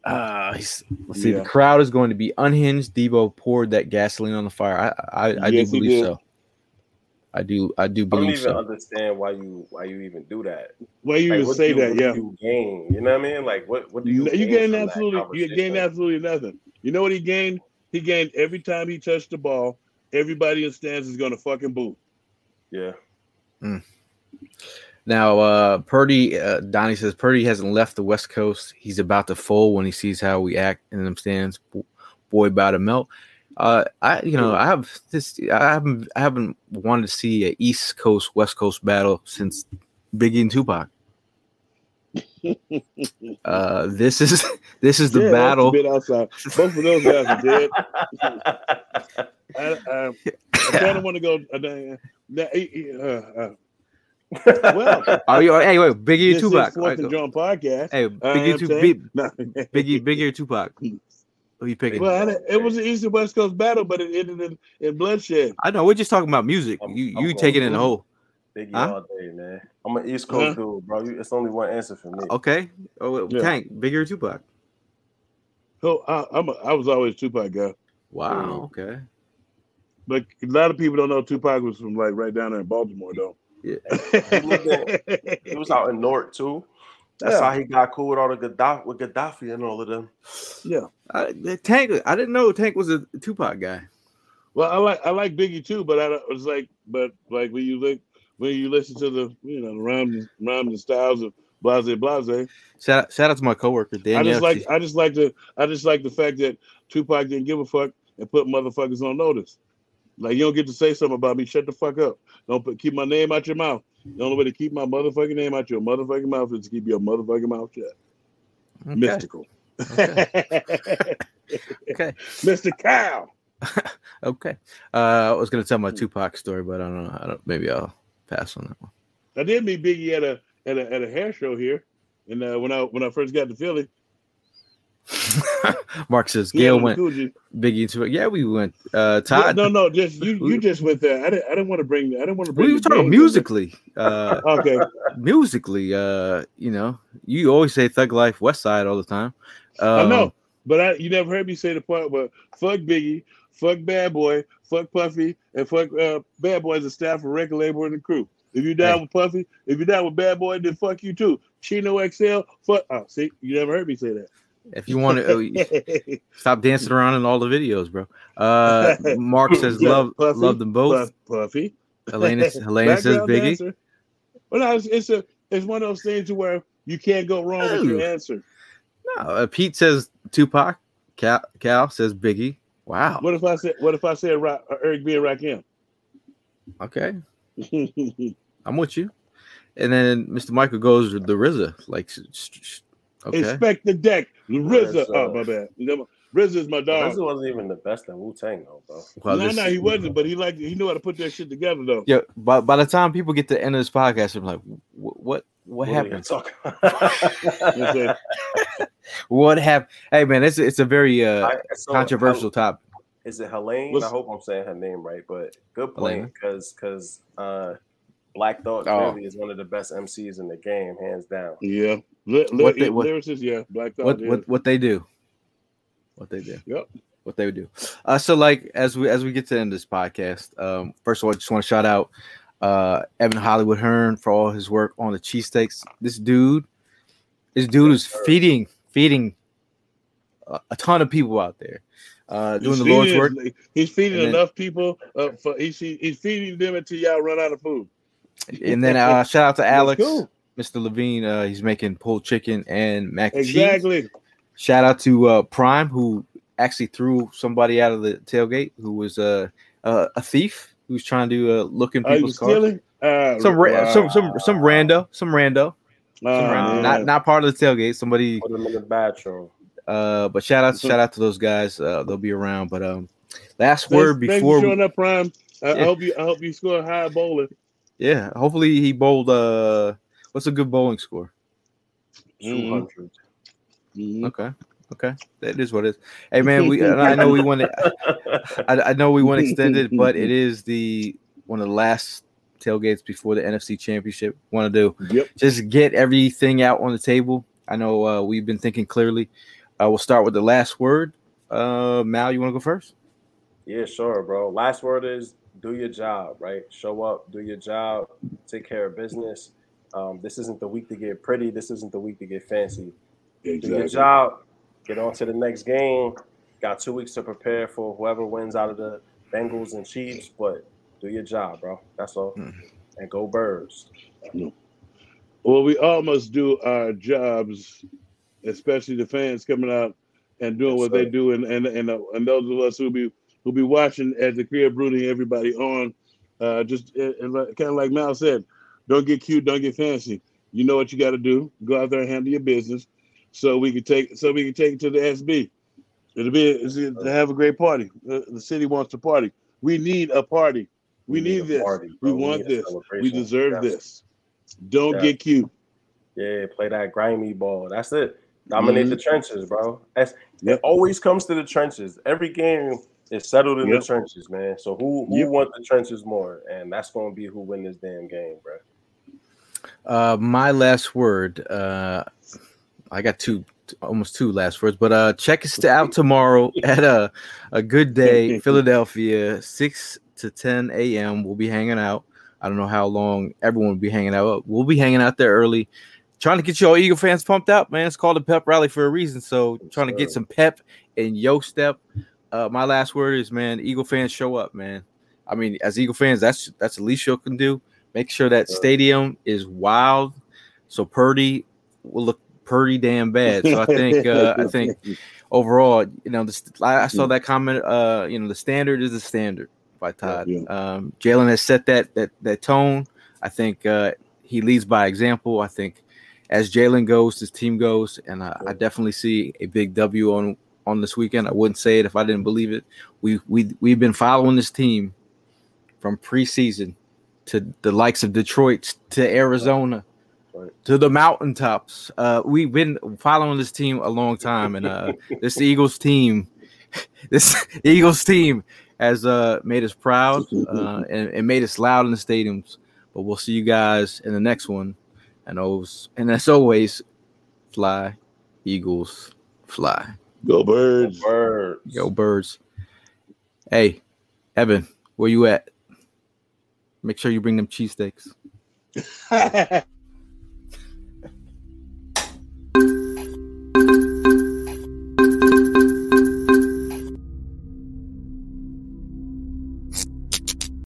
Uh, [laughs] he's, let's see. Yeah. The crowd is going to be unhinged. Deebo poured that gasoline on the fire. I, I, I Yes, do believe so. I do. I do I don't believe even so. understand why you why you even do that. Why you Like, even say do you, that? what do Yeah. You gain. You know what I mean? Like what what do You, you? you gain gained absolutely you gained absolutely nothing. You know what he gained? He gained every time he touched the ball, everybody in stands is gonna fucking boo. Yeah. Now, uh, Purdy, uh, Donnie says Purdy hasn't left the West Coast. He's about to fold when he sees how we act in them stands. Boy, about to melt. Uh, I, you know, I have this. I haven't, I haven't wanted to see a East Coast West Coast battle since Biggie and Tupac. [laughs] Uh, this is [laughs] this is the Yeah, battle. bit outside. Both of those guys are dead. [laughs] I, I, I kind of want to go. Uh, uh, uh, well, Oh, you, hey, wait, Biggie and this is Tupac. Fourth and. John podcast. Hey, Biggie, two, saying- Big, Biggie, Biggie Tupac? Who you picking? Well, it was an East and West Coast battle, but it ended in, in bloodshed. I know we're just talking about music. I'm- you I'm you take it in the with- hole. Biggie Huh? all day, man. I'm an East Coast uh-huh. dude, bro. It's only one answer for me. Okay. Oh, Yeah. Tank, Biggie or Tupac? So I, I'm a, I was always a Tupac guy, Wow. Okay. but a lot of people don't know Tupac was from like right down there in Baltimore, though. Yeah. He was out in North too. That's Yeah. how he got cool with all the Kadafi, with Kadafi and all of them. yeah. I, Tank, I didn't know Tank was a Tupac guy. Well, I like I like Biggie too, but I don't- like but like when you look when you listen to the you know the rhymes rhymes and styles of Blase Blase, Shout out, shout out to my coworker I just like I just like the I just like the fact that Tupac didn't give a fuck and put motherfuckers on notice. Like you don't get to say something about me. Shut the fuck up. Don't put, keep my name out your mouth. The only way to keep my motherfucking name out your motherfucking mouth is to keep your motherfucking mouth shut. Okay. Mystical. Okay. [laughs] Mr. Cow. [laughs] Okay. Uh, I was gonna tell my Tupac story, but I don't know. I don't. Maybe I'll pass on that one. I did meet Biggie at a at a at a hair show here, and uh, when I when I first got to Philly, [laughs] [laughs] Mark says Gail had went Coogee. Biggie into it. Yeah, we went. Uh, Todd. No, no, just you. You just went there. I didn't. I didn't want to bring. I didn't want to bring. we were talking musically. Uh. [laughs] Okay. musically. Uh, you know, you always say Thug Life West Side all the time. Um, I know, but I you never heard me say the part where fuck Biggie, fuck Bad Boy, fuck Puffy, and fuck uh, Bad Boy as a staff of record label and the crew. If you down Hey. with Puffy, if you down with Bad Boy, then fuck you too. Chino XL, fuck. Oh, see, you never heard me say that. If you want to [laughs] stop dancing around in all the videos, bro. Uh, Mark [laughs] says Yeah, love Puffy, love them both. Puffy. Helena [laughs] Helena says Biggie. dancer. Well, no, it's, it's a it's one of those things where you can't go wrong with your answer. No, uh, Pete says Tupac. Cal, Cal says Biggie. Wow. What if I said what if I said Ra- uh, Eric B and Rakim? Okay, I'm with you. And then Mr. Michael goes with the RZA. Like, okay. Inspect the deck. RZA. Yes, Oh my bad. RZA is my dog. This wasn't even the best in Wu Tang though, bro. Well, no, this- no, he wasn't, but he liked he knew how to put that shit together though. Yeah, by, by the time people get to the end of this podcast, I'm like, what what What happened? talking [laughs] What happened? Hey man, it's it's a very uh, I- so, controversial topic. Is it Helene? What's- I hope I'm saying her name right, but good point because because uh, Black Thought Oh. clearly is one of the best MCs in the game, hands down. Yeah. Li- li- What they- what- lyricist, yeah. Black Thought. What yeah. what what they do? What they do? Yep. What they would do? Uh, so like as we as we get to the end of this podcast, um, first of all, I just want to shout out uh Evan Hollywood Hearn for all his work on the cheesesteaks. This dude, this dude is feeding feeding a, a ton of people out there, uh, doing He's the Lord's feeding- work. He's feeding then- enough people. Uh, for, he's, he's feeding them until y'all run out of food. And then uh, [laughs] shout out to Alex. Mr. Levine. Uh, he's making pulled chicken and mac and cheese. Exactly. Shout out to uh, Prime, who actually threw somebody out of the tailgate, who was uh, uh, a thief who was trying to uh, look in people's cars. stealing? Uh, Some, ra- wow. some some some rando, some rando, some Uh, rando. yeah. not not part of the tailgate. Somebody, Put him in the bathroom. uh, but shout out shout out to those guys. Uh, they'll be around. But um, last Thanks- word thanks for before, showing up, Prime. I, I hope you. I hope you score high bowling. Yeah. Hopefully he bowled. Uh, what's a good bowling score? Mhm. 200. Mhm. Okay. Okay, that is what it is. Hey man, we I know we want to. [laughs] I, I know we went extended, but it [laughs] is the one of the last tailgates before the NFC Championship. Want to do Yep. just get everything out on the table. I know uh, we've been thinking clearly. Uh, we'll start with the last word. Uh, Mal, you want to go first? Yeah, sure, bro. Last word is do your job, right? Show up, do your job, take care of business. Um, this isn't the week to get pretty. This isn't the week to get fancy. Do your job, get on to the next game. Got two weeks to prepare for whoever wins out of the Bengals and Chiefs, but do your job, bro. That's all. Mhm. And go birds. Well, we all must do our jobs, especially the fans coming out and doing Yes, what they do, and and and, uh, and those of us who be who be watching as the career brooding everybody on. Uh, just uh, kind of like Mal said, don't get cute, don't get fancy. You know what you got to do. Go out there and handle your business, so we can take so we can take it to the SB. It'll be it's to have a great party. Uh, the city wants to party. We need a party. We, need, a this. party, we bro. want need this. We deserve Yes. this. Don't Yeah. get cute. Yeah, play that grimy ball. That's it. Dominate Mhm. the trenches, bro. That's, Yep. It always comes to the trenches. Every game is settled in Yep. the trenches, man. So who who Yep. want the trenches more? And that's going to be who win this damn game, bro. Uh, my last word. Uh, I got two, almost two last words, but uh, check us out tomorrow [laughs] at a a good day, [laughs] Philadelphia, six to ten a.m. We'll be hanging out. I don't know how long everyone will be hanging out. We'll be hanging out there early, trying to get you all Eagle fans pumped up, man. It's called a pep rally for a reason. So trying to get some pep in yo step. Uh, my last word is, man, Eagle fans show up, man. I mean, as Eagle fans, that's that's the least you can do. Make sure that stadium is wild, so Purdy will look pretty damn bad. So I think uh, I [laughs] think overall, you know, this, I, I saw that comment. Uh, you know, the standard is the standard by Todd. Um, Jalen has set that that that tone. I think uh, he leads by example. I think as Jalen goes, his team goes, and I, I definitely see a big W on on this weekend. I wouldn't say it if I didn't believe it. We we we've been following this team from preseason to the likes of Detroit to Arizona Right. to the mountaintops. Uh, we've been following this team a long time, and uh, [laughs] this Eagles team, [laughs] this Eagles team has uh, made us proud uh, and, and made us loud in the stadiums. But we'll see you guys in the next one, and those and as always, fly, Eagles, fly. Go birds. Birds. Yo, birds. Hey, Evan, where you at? Make sure you bring them cheesesteaks. [laughs]